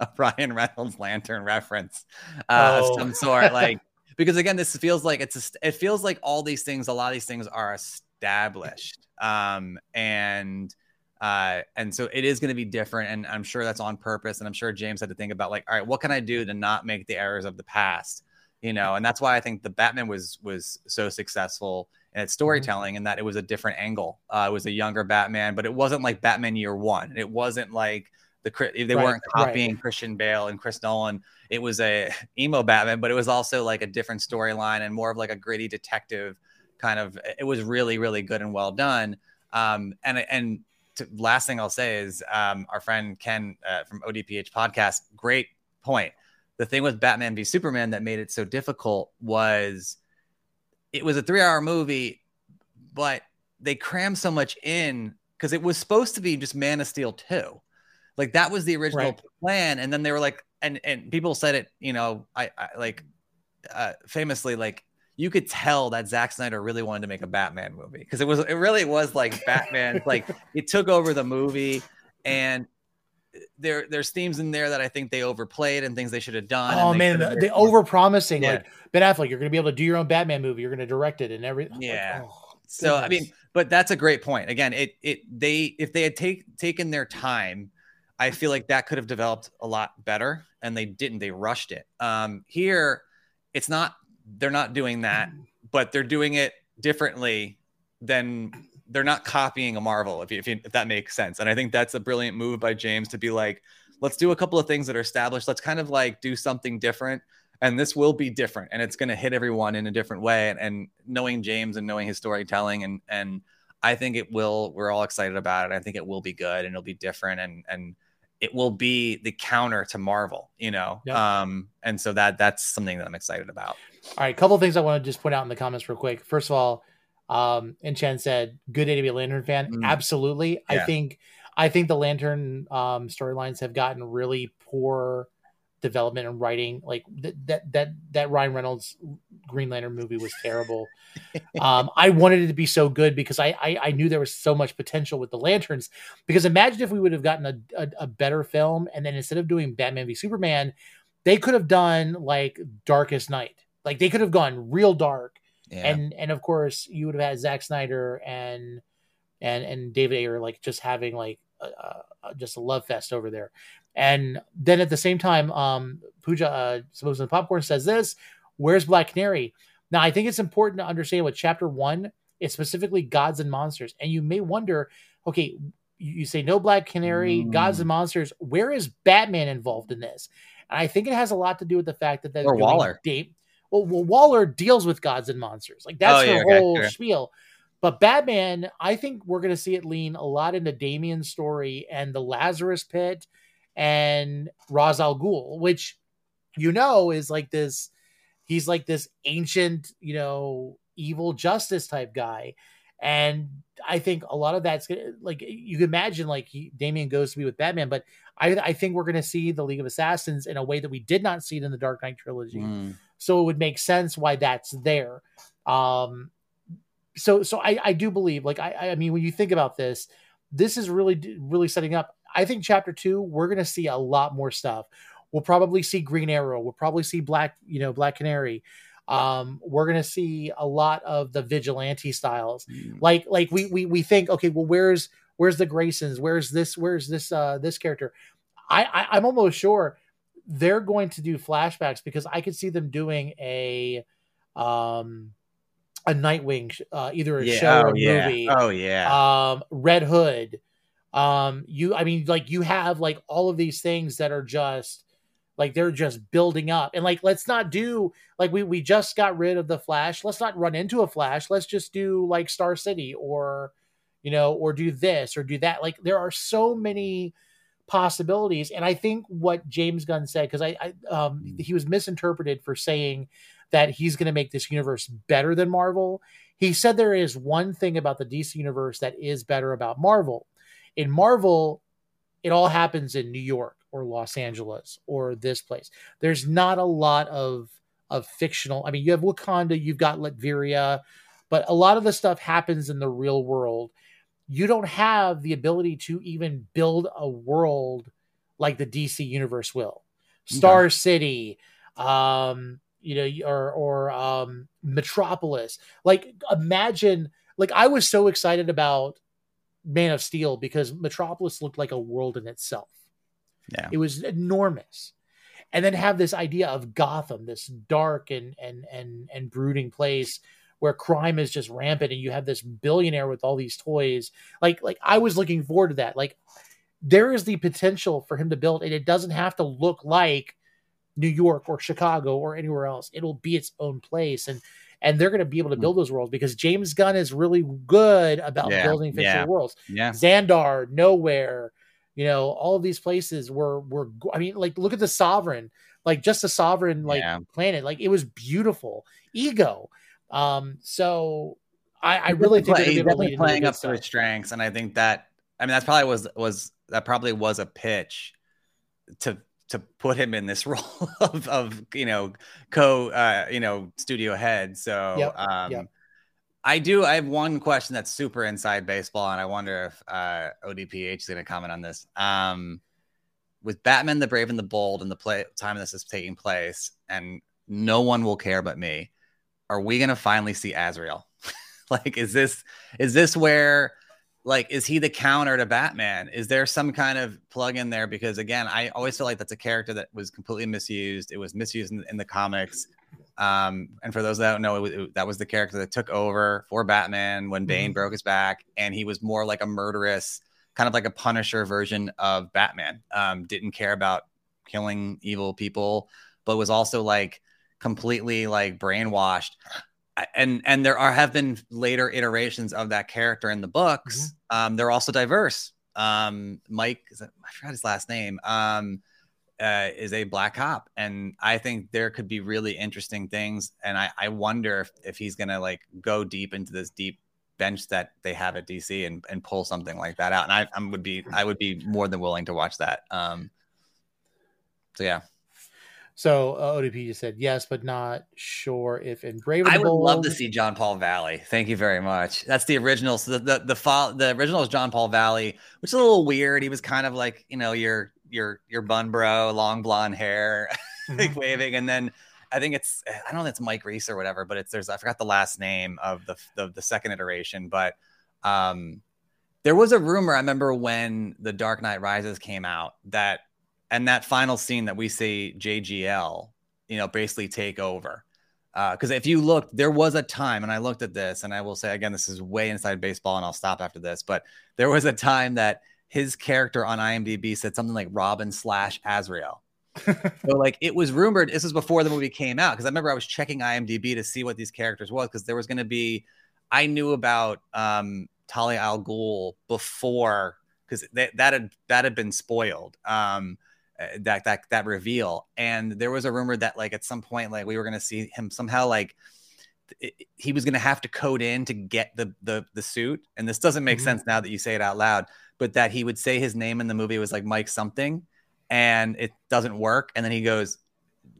a Ryan Reynolds Lantern reference uh, of Oh. some sort, like because again, this feels like it's a, it feels like all these things, a lot of these things are established, um, and uh, and so it is going to be different, and I'm sure that's on purpose, and I'm sure James had to think about like, all right, what can I do to not make the errors of the past, you know, and that's why I think the Batman was was so successful in its storytelling, and that it was a different angle. Uh, it was a younger Batman, but it wasn't like Batman Year One. It wasn't like the they Right, weren't right. copying Christian Bale and Chris Nolan. It was a emo Batman, but it was also like a different storyline and more of like a gritty detective kind of. It was really really good and well done. Um, and and to, last thing I'll say is um, our friend Ken uh, from ODPH podcast, great point. The thing with Batman v Superman that made it so difficult was it was a three hour movie, but they crammed so much in because it was supposed to be just Man of Steel 2. Like that was the original Right. plan. And then they were like, and and people said it, you know, I, I like uh famously, like you could tell that Zack Snyder really wanted to make a Batman movie because it was it really was like Batman, like it took over the movie and there there's themes in there that I think they overplayed and things they should have done. Oh man, the, the over promising Yeah. like Ben Affleck, you're going to be able to do your own Batman movie. You're going to direct it and everything. Like, Yeah. oh, So I mean, but that's a great point. Again, it it they if they had take taken their time, I feel like that could have developed a lot better, and they didn't. They rushed it. Um, here, it's not. They're not doing that, but they're doing it differently than they're not copying a Marvel. If you, if, you, if that makes sense, and I think that's a brilliant move by James to be like, let's do a couple of things that are established. Let's kind of like do something different. and this will be different and it's going to hit everyone in a different way and, and knowing james and knowing his storytelling and and i think it will we're all excited about it i think it will be good and it'll be different and and it will be the counter to marvel you know Yep. um and so that that's something that i'm excited about All right, a couple of things I want to just point out in the comments real quick. First of all, um, and Chen said, "Good day to be a Lantern fan." Mm. Absolutely, I think I think the Lantern um, storylines have gotten really poor development and writing. Like th- that that that Ryan Reynolds Green Lantern movie was terrible. um, I wanted it to be so good because I, I I knew there was so much potential with the Lanterns. Because imagine if we would have gotten a, a, a better film, and then instead of doing Batman v Superman, they could have done like Darkest Night. Like they could have gone real dark, yeah and and of course you would have had Zack Snyder and and and David Ayer like just having like a, a, just a love fest over there. And then at the same time, um, Pooja, uh, Suppose the Popcorn says this: Where's Black Canary? Now I think it's important to understand what Chapter One is specifically gods and monsters, and you may wonder, okay. You say no Black Canary, gods Mm. and monsters. Where is Batman involved in this? And I think it has a lot to do with the fact that they're Or Waller. Well, well, Waller deals with gods and monsters. Like that's Oh, yeah, her okay, whole sure. spiel. But Batman, I think we're going to see it lean a lot into Damian's story and the Lazarus Pit and Ra's al Ghul, which you know is like this. He's like this ancient, you know, evil justice type guy, and I think a lot of that's gonna like you can imagine like he, Damian goes to be with Batman, but I I think we're going to see the League of Assassins in a way that we did not see it in the Dark Knight trilogy Mm. so it would make sense why that's there um so so i i do believe like i i mean when you think about this this is really really setting up i think chapter two we're gonna see a lot more stuff. We'll probably see green arrow. We'll probably see black you know black canary. Um we're gonna see a lot of the vigilante styles. Mm. like like we we, we think okay well where's where's the graysons? Where's this where's this uh this character? I, I i'm almost sure they're going to do flashbacks because i could see them doing a um a nightwing uh either a yeah show or oh a yeah. movie. Oh yeah. Um red hood um you i mean like you have like all of these things that are just like they're just building up. And like let's not do like we we just got rid of the flash. Let's not run into a flash. Let's just do like star city or you know or do this or do that. Like there are so many possibilities. And i think what james gunn said because I, I um he was misinterpreted for saying that he's going to make this universe better than marvel. He said there is one thing about the dc universe that is better about marvel in marvel it all happens in new york or los angeles or this place there's not a lot of of fictional i mean you have wakanda you've got latveria but a lot of the stuff happens in the real world you don't have the ability to even build a world like the DC universe will. Star City, um, you know, or or um, Metropolis. Like, imagine. Like, I was so excited about Man of Steel because Metropolis looked like a world in itself. yeah It was enormous. And then have this idea of Gotham, this dark and and and and brooding place where crime is just rampant and you have this billionaire with all these toys. Like like I was looking forward to that. Like there is the potential for him to build and it doesn't have to look like New York or Chicago or anywhere else. It'll be its own place and and they're going to be able to build those worlds because James Gunn is really good about Yeah, building fictional yeah. worlds. yeah Xandar, Knowhere, you know, all of these places were were I mean, like look at the Sovereign, like just the Sovereign like Yeah. planet, like it was beautiful. Ego. Um, so I, I really think definitely they're he's gonna be able to definitely playing up to his strengths, and I think that I mean that's probably was was that probably was a pitch to to put him in this role of of you know co uh, you know studio head. So Yep, um, yep. I do. I have one question that's super inside baseball, and I wonder if uh, ODPH is going to comment on this. Um, with Batman, the Brave and the Bold, and the play time this is taking place, and no one will care but me. Are we going to finally see Azrael? like, is this is this where like is he the counter to Batman? Is there some kind of plug in there? Because again, I always feel like that's a character that was completely misused. It was misused in, in the comics. Um, and for those that don't know, it, was- it- that was the character that took over for Batman when Bane Mhm. broke his back, and he was more like a murderous, kind of like a Punisher version of Batman. Um, didn't care about killing evil people, but was also like completely like brainwashed. And and there are have been later iterations of that character in the books. Um, they're also diverse. Um, Mike, it, I forgot his last name. Um, uh, is a black cop, and I think there could be really interesting things. And I, I wonder if, if he's gonna like go deep into this deep bench that they have at DC and, and pull something like that out. And I, I would be I would be more than willing to watch that. Um, so yeah. So uh, ODP just said yes, but not sure if in Brave. I would love to see John Paul Valley. Thank you very much. That's the original. So the the the, fo- the original is John Paul Valley, which is a little weird. He was kind of like you know your your your bun bro, long blonde hair, like Mhm. waving, and then I think it's I don't know if it's Mike Reese or whatever, but it's there's I forgot the last name of the the, the second iteration, but um there was a rumor I remember when The Dark Knight Rises came out that and that final scene that we see JGL, you know, basically take over. Because if you look, there was a time, and I looked at this, and I will say again, this is way inside baseball, and I'll stop after this. But there was a time that his character on IMDb said something like Robin slash Azrael. so like it was rumored. This was before the movie came out because I remember I was checking IMDb to see what these characters was because there was going to be. I knew about um, Talia al Ghul before because that that had that had been spoiled. Um, uh, that that that reveal, and there was a rumor that like at some point like we were going to see him somehow like it- he was going to have to code in to get the the the suit. And this doesn't make Mhm. sense now that you say it out loud but that he would say his name in the movie was like Mike something and it doesn't work. And then he goes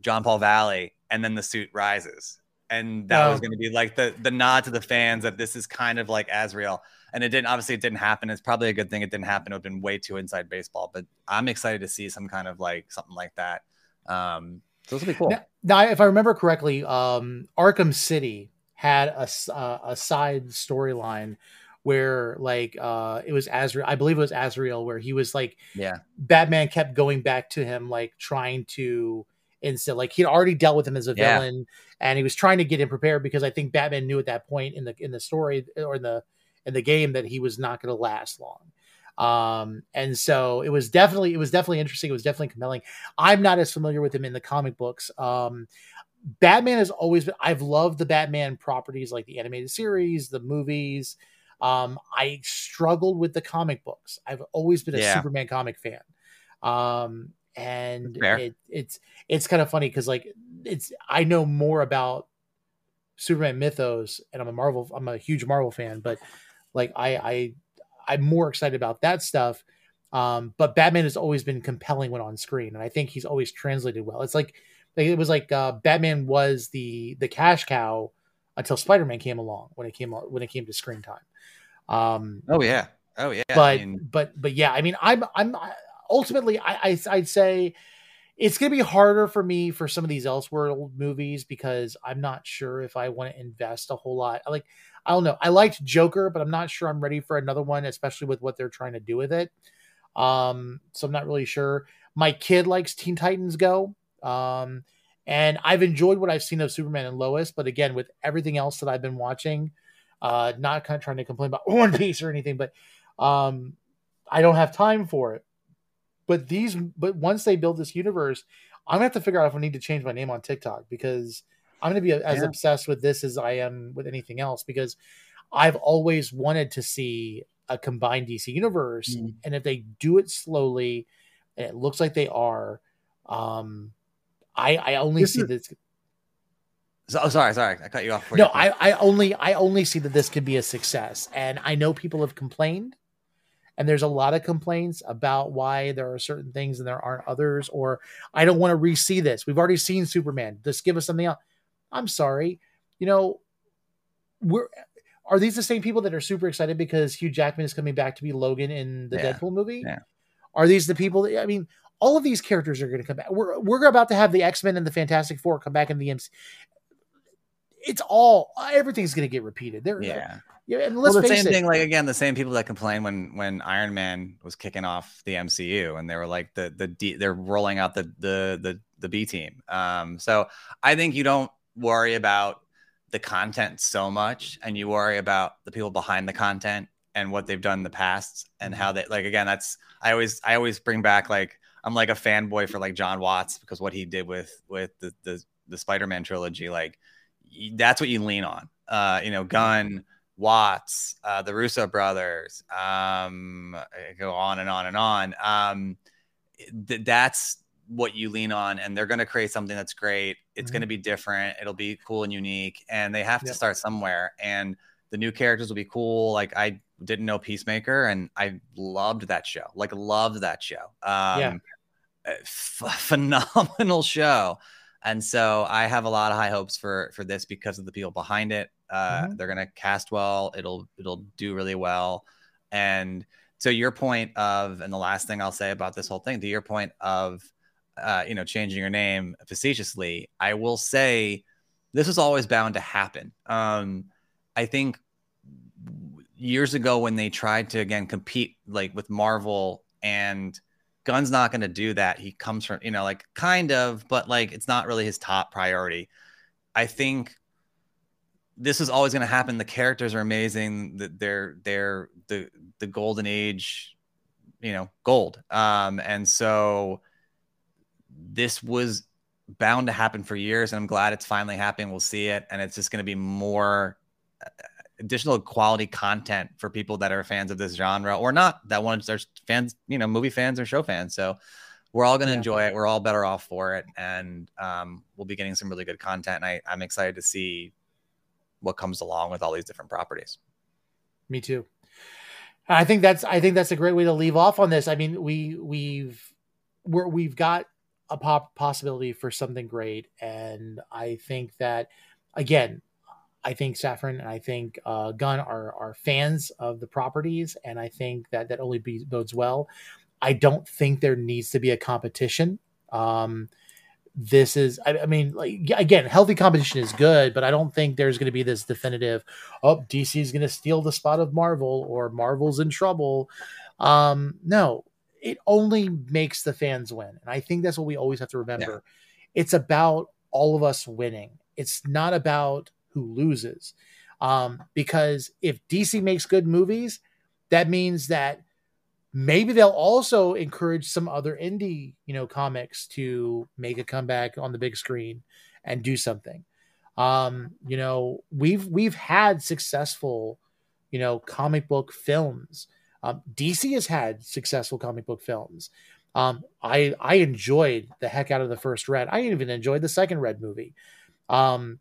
John Paul Valley and then the suit rises. And that was Oh. going to be like the the nod to the fans that this is kind of like Azrael and it didn't obviously it didn't happen it's probably a good thing it didn't happen it would have been way too inside baseball but I'm excited to see some kind of like something like that um so this will be cool Now, now, if I remember correctly, um, Arkham City had a, uh, a side storyline where like uh, it was Azrael. I believe it was Azrael, where he was like yeah Batman kept going back to him, like trying to instead, like he'd already dealt with him as a Yeah. villain, and he was trying to get him prepared because I think Batman knew at that point in the in the story or in the in the game that he was not going to last long. Um, and so it was definitely it was definitely interesting. It was definitely compelling. I'm not as familiar with him in the comic books. Um, Batman has always been. I've loved the Batman properties, like the animated series, the movies. Um, I struggled with the comic books. I've always been a Yeah. Superman comic fan. Um, and it, it's it's kind of funny because like it's I know more about Superman mythos, and I'm a Marvel. I'm a huge Marvel fan, but like I I I'm more excited about that stuff. Um, but Batman has always been compelling when on screen, and I think he's always translated well. It's like like, it was like uh, Batman was the the cash cow until Spider Man came along when it came when it came to screen time. Um, oh yeah oh yeah I but mean, but but yeah, I mean, I'm I'm ultimately I, I I'd say it's gonna be harder for me for some of these Elseworld movies because I'm not sure if I want to invest a whole lot. Like I don't know. I liked Joker, but I'm not sure I'm ready for another one, especially with what they're trying to do with it. Um, so I'm not really sure. My kid likes Teen Titans Go. Um, and I've enjoyed what I've seen of Superman and Lois, but again, with everything else that I've been watching, uh, not kind of trying to complain about One Piece or anything, but um, I don't have time for it. But these, but once they build this universe, I'm gonna have to figure out if I need to change my name on TikTok because I'm gonna be as Yeah. obsessed with this as I am with anything else because I've always wanted to see a combined DC universe, Mm. and if they do it slowly, and it looks like they are, um, I I only This see is- this. so, oh sorry sorry I cut you off No, you I, I only I only see that this could be a success, and I know people have complained, and there's a lot of complaints about why there are certain things and there aren't others, or I don't want to re-see this. We've already seen Superman. Just give us something else. I'm sorry, you know, we're are these the same people that are super excited because Hugh Jackman is coming back to be Logan in the Yeah. Deadpool movie? Yeah. Are these the people that I mean? All of these characters are going to come back. We're we're about to have the X Men and the Fantastic Four come back in the MC it's all everything's going to get repeated. There, yeah yeah. And let's the face same it. thing, like again, the same people that complained when when Iron Man was kicking off the MCU, and they were like the the D, they're rolling out the the the the B team. Um, so I think you don't worry about the content so much, and you worry about the people behind the content and what they've done in the past, and how they like again. That's I always I always bring back like I'm like a fanboy for like Jon Watts because what he did with with the the the Spider-Man trilogy, like that's what you lean on. Uh, you know, Gunn, Watts, uh, the Russo brothers, um, go on and on and on. Um, th- that's what you lean on, and they're going to create something that's great. It's mm-hmm. going to be different. It'll be cool and unique, and they have to start somewhere. And the new characters will be cool. Like I didn't know Peacemaker, and I loved that show. Like loved that show. Um, yeah. F- phenomenal show. And so I have a lot of high hopes for for this because of the people behind it. Uh, mm-hmm. They're gonna cast well. It'll it'll do really well. And so your point of, and the last thing I'll say about this whole thing, to your point of, uh, you know, changing your name facetiously, I will say this is always bound to happen. Um, I think years ago when they tried to again compete like with Marvel and Gunn's not going to do that. He comes from, you know, like kind of, but like it's not really his top priority. I think this is always going to happen. The characters are amazing. They're they're the the golden age, you know, gold. Um, and so this was bound to happen for years, and I'm glad it's finally happening. We'll see it, and it's just going to be more additional quality content for people that are fans of this genre or not that ones are fans you know movie fans or show fans. So we're all going to yeah. enjoy it. We're all better off for it and um, we'll be getting some really good content and I, i'm excited to see what comes along with all these different properties. Me too. I think that's i think that's a great way to leave off on this. I mean we we've we're, we've got a pop possibility for something great and i think that again I think Safran and I think uh, Gunn are are fans of the properties, and I think that that only be, bodes well. I don't think there needs to be a competition. Um, this is, I, I, mean, like again, healthy competition is good, but I don't think there's going to be this definitive. Oh, DC is going to steal the spot of Marvel, or Marvel's in trouble. Um, no, it only makes the fans win, and I think that's what we always have to remember. Yeah. It's about all of us winning. It's not about who loses. Um, because if DC makes good movies, that means that maybe they'll also encourage some other indie, you know, comics to make a comeback on the big screen and do something. Um, you know, we've we've had successful, you know, comic book films. Um, DC has had successful comic book films. Um, I I enjoyed the heck out of the first Red. I even enjoyed the second Red movie. Um,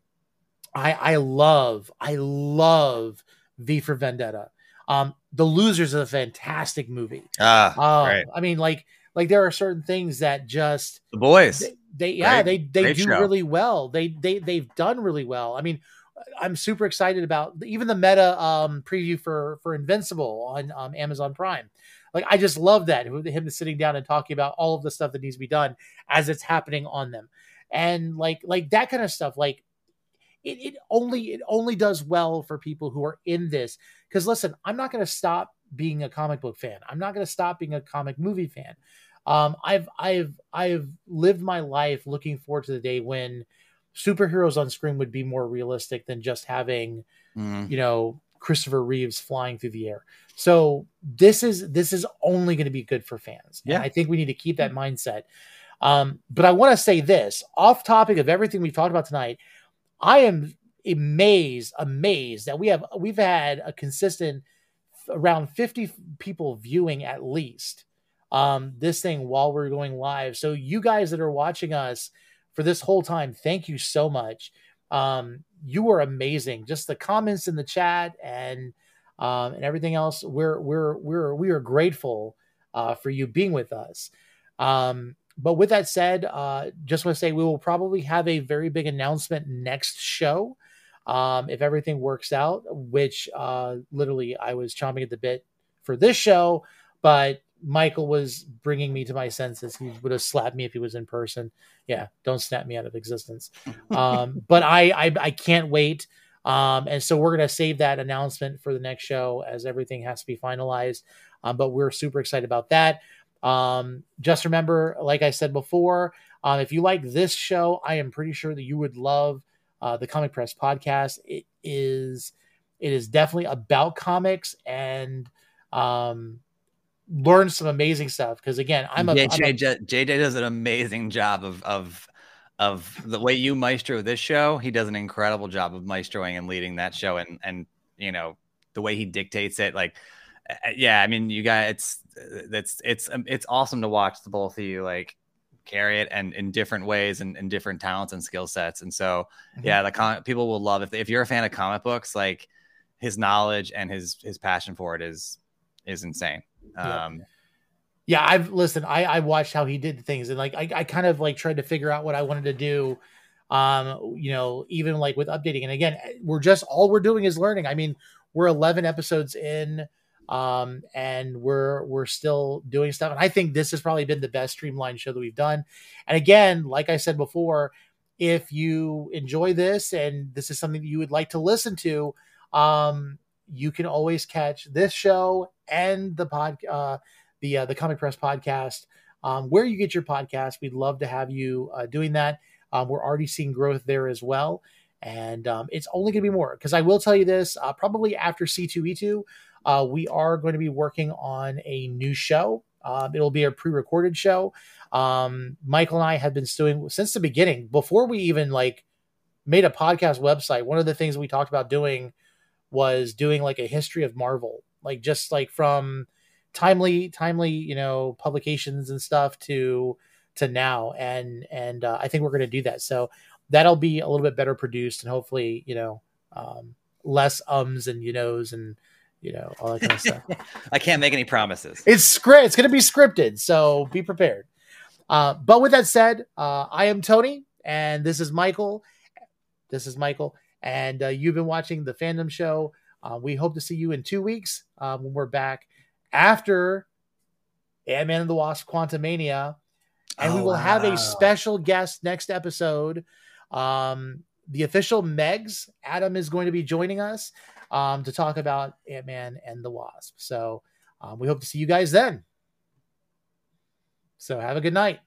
I I love I love V for Vendetta. Um, The Losers is a fantastic movie. Ah, um, right. I mean, like like there are certain things that just the boys. They, they yeah they they Great do show. really well. They they they've done really well. I mean, I'm super excited about even the meta um, preview for for Invincible on um, Amazon Prime. Like I just love that him sitting down and talking about all of the stuff that needs to be done as it's happening on them, and like like that kind of stuff. Like it, it only it only does well for people who are in this because listen i'm not going to stop being a comic book fan i'm not going to stop being a comic movie fan um, i've i've i've lived my life looking forward to the day when superheroes on screen would be more realistic than just having mm. you know christopher reeves flying through the air so this is this is only going to be good for fans yeah and i think we need to keep that mindset um, but i want to say this off topic of everything we've talked about tonight I am amazed, amazed that we have we've had a consistent around 50 people viewing at least um, this thing while we're going live. So you guys that are watching us for this whole time, thank you so much. Um, you are amazing. Just the comments in the chat and um, and everything else. We're we're we're we are grateful uh, for you being with us. Um, but with that said, uh, just want to say we will probably have a very big announcement next show um, if everything works out. Which uh, literally I was chomping at the bit for this show, but Michael was bringing me to my senses. He would have slapped me if he was in person. Yeah, don't snap me out of existence. Um, but I, I, I can't wait. Um, and so we're gonna save that announcement for the next show as everything has to be finalized. Um, but we're super excited about that. Um, just remember, like I said before, uh, if you like this show, I am pretty sure that you would love uh, the Comic Press podcast. It is it is definitely about comics and um, learn some amazing stuff. Because again, I'm a, JJ, I'm a JJ does an amazing job of of of the way you maestro this show. He does an incredible job of maestroing and leading that show, and and you know the way he dictates it. Like, yeah, I mean, you guys, it's it's it's um, it's awesome to watch the both of you like carry it and in different ways and, in different talents and skill sets. And so, mm-hmm. yeah, the com- people will love if if you're a fan of comic books, like his knowledge and his his passion for it is is insane. Um, yeah, I've listened. I I watched how he did things, and like I, I kind of like tried to figure out what I wanted to do. Um, you know, even like with updating, and again, we're just all we're doing is learning. I mean, we're 11 episodes in, um, and we're we're still doing stuff. And I think this has probably been the best streamlined show that we've done. And again, like I said before, if you enjoy this and this is something that you would like to listen to, um, you can always catch this show and the pod. Uh, the uh, the Comic Press podcast, um, where you get your podcast. We'd love to have you uh, doing that. Um, we're already seeing growth there as well, and um, it's only going to be more. Because I will tell you this: uh, probably after C two E two, uh, we are going to be working on a new show. Um, it'll be a pre-recorded show. Um, Michael and I have been doing since the beginning, before we even like made a podcast website. One of the things we talked about doing was doing like a history of Marvel, like just like from timely timely you know publications and stuff to to now. And and uh, i think we're going to do that. So that'll be a little bit better produced and hopefully you know um, less ums and you knows and you know all that kind of stuff. I can't make any promises. It's script it's going to be scripted so be prepared. Uh, but with that said uh, i am tony and this is michael. This is michael and uh, you've been watching the fandom show uh, we hope to see you in two weeks uh, when we're back after Ant Man and the Wasp Quantumania. And oh, we will wow. have a special guest next episode. Um, the official Megs, Adam is going to be joining us um, to talk about Ant Man and the Wasp. So um, we hope to see you guys then. So have a good night.